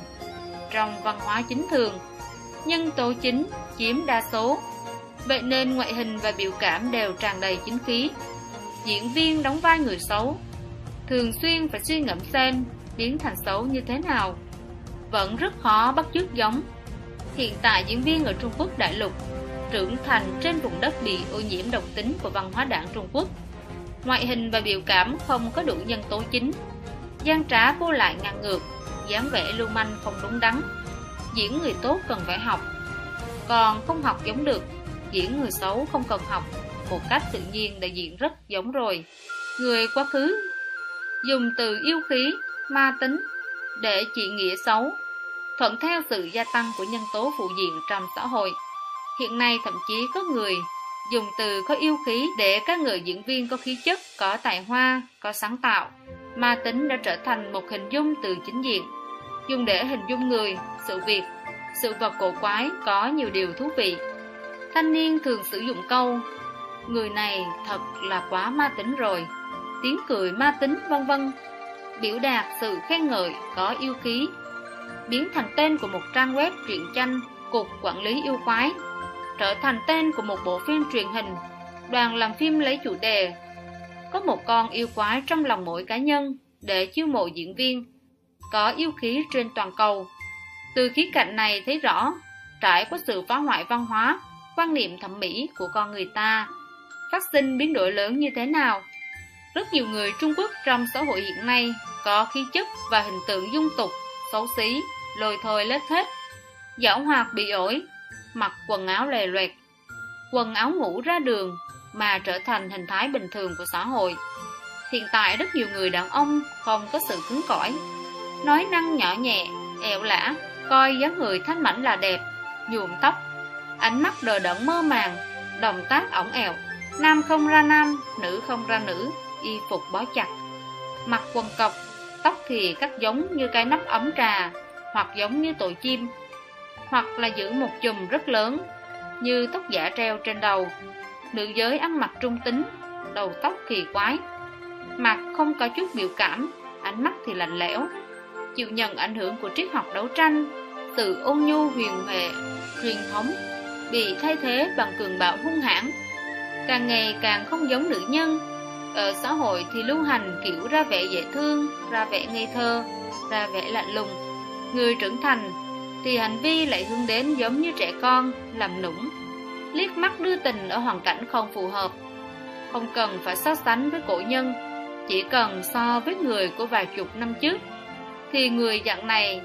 trong văn hóa chính thường nhân tố chính chiếm đa số vậy nên ngoại hình và biểu cảm đều tràn đầy chính khí diễn viên đóng vai người xấu thường xuyên phải suy ngẫm xem biến thành xấu như thế nào? Vẫn rất khó bắt chước giống. Hiện tại diễn viên ở Trung Quốc đại lục, trưởng thành trên vùng đất bị ô nhiễm độc tính của văn hóa đảng Trung Quốc. Ngoại hình và biểu cảm không có đủ nhân tố chính. Gian trá vô lại ngang ngược, dáng vẻ lưu manh không đúng đắn. Diễn người tốt cần phải học. Còn không học giống được, diễn người xấu không cần học. Một cách tự nhiên đã diễn rất giống rồi. Người quá khứ, dùng từ yêu khí ma tính, để chỉ nghĩa xấu, thuận theo sự gia tăng của nhân tố phụ diện trong xã hội. Hiện nay thậm chí có người dùng từ có yêu khí để các người diễn viên có khí chất, có tài hoa, có sáng tạo. Ma tính đã trở thành một hình dung từ chính diện. Dùng để hình dung người, sự việc, sự vật cổ quái có nhiều điều thú vị. Thanh niên thường sử dụng câu, người này thật là quá ma tính rồi. Tiếng cười ma tính, vân vân biểu đạt sự khen ngợi, có yêu khí biến thành tên của một trang web truyện tranh, cục quản lý yêu quái. Trở thành tên của một bộ phim truyền hình, đoàn làm phim lấy chủ đề. Có một con yêu quái trong lòng mỗi cá nhân, để chiêu mộ diễn viên. Có yêu khí trên toàn cầu. Từ khía cạnh này thấy rõ, trải qua sự phá hoại văn hóa, quan niệm thẩm mỹ của con người ta, phát sinh biến đổi lớn như thế nào? Rất nhiều người trung quốc trong xã hội hiện nay có khí chất và hình tượng dung tục xấu xí lôi thôi lết hết. Giảo hoạt bị ổi mặc quần áo lè loẹt quần áo ngủ ra đường mà trở thành hình thái bình thường của xã hội. Hiện tại rất nhiều người đàn ông không có sự cứng cỏi nói năng nhỏ nhẹ ẹo lã, coi dáng người thanh mảnh là đẹp nhuộm tóc ánh mắt đờ đẫn mơ màng động tác ổng ẹo nam không ra nam nữ không ra nữ y phục bó chặt. Mặc quần cọc tóc thì cắt giống như cái nắp ấm trà, hoặc giống như tội chim, hoặc là giữ một chùm rất lớn, như tóc giả treo trên đầu. Nữ giới ăn mặc trung tính, đầu tóc kỳ quái, mặt không có chút biểu cảm, ánh mắt thì lạnh lẽo, chịu nhận ảnh hưởng của triết học đấu tranh, từ ôn nhu huyền huệ, truyền thống, bị thay thế bằng cường bạo hung hãn. Càng ngày càng không giống nữ nhân ở xã hội thì lưu hành, kiểu, ra vẻ dễ thương, ra vẻ ngây thơ, ra vẻ lạnh lùng. Người trưởng thành thì hành vi lại hướng đến giống như trẻ con, làm nũng, liếc mắt đưa tình ở hoàn cảnh không phù hợp. Không cần phải so sánh với cổ nhân, chỉ cần so với người của vài chục năm trước, thì người dạng này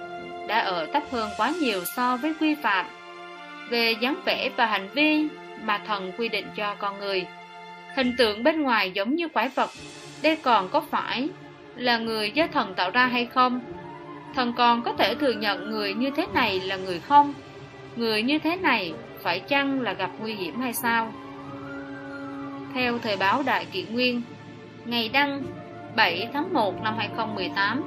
đã ở thấp hơn quá nhiều so với quy phạm. Về dáng vẻ và hành vi mà thần quy định cho con người hình tượng bên ngoài giống như quái vật. Đây còn có phải là người do thần tạo ra hay không? Thần còn có thể thừa nhận người như thế này là người không? Người như thế này phải chăng là gặp nguy hiểm hay sao? Theo thời báo đại kỷ nguyên, ngày đăng 7 tháng 1 năm 2018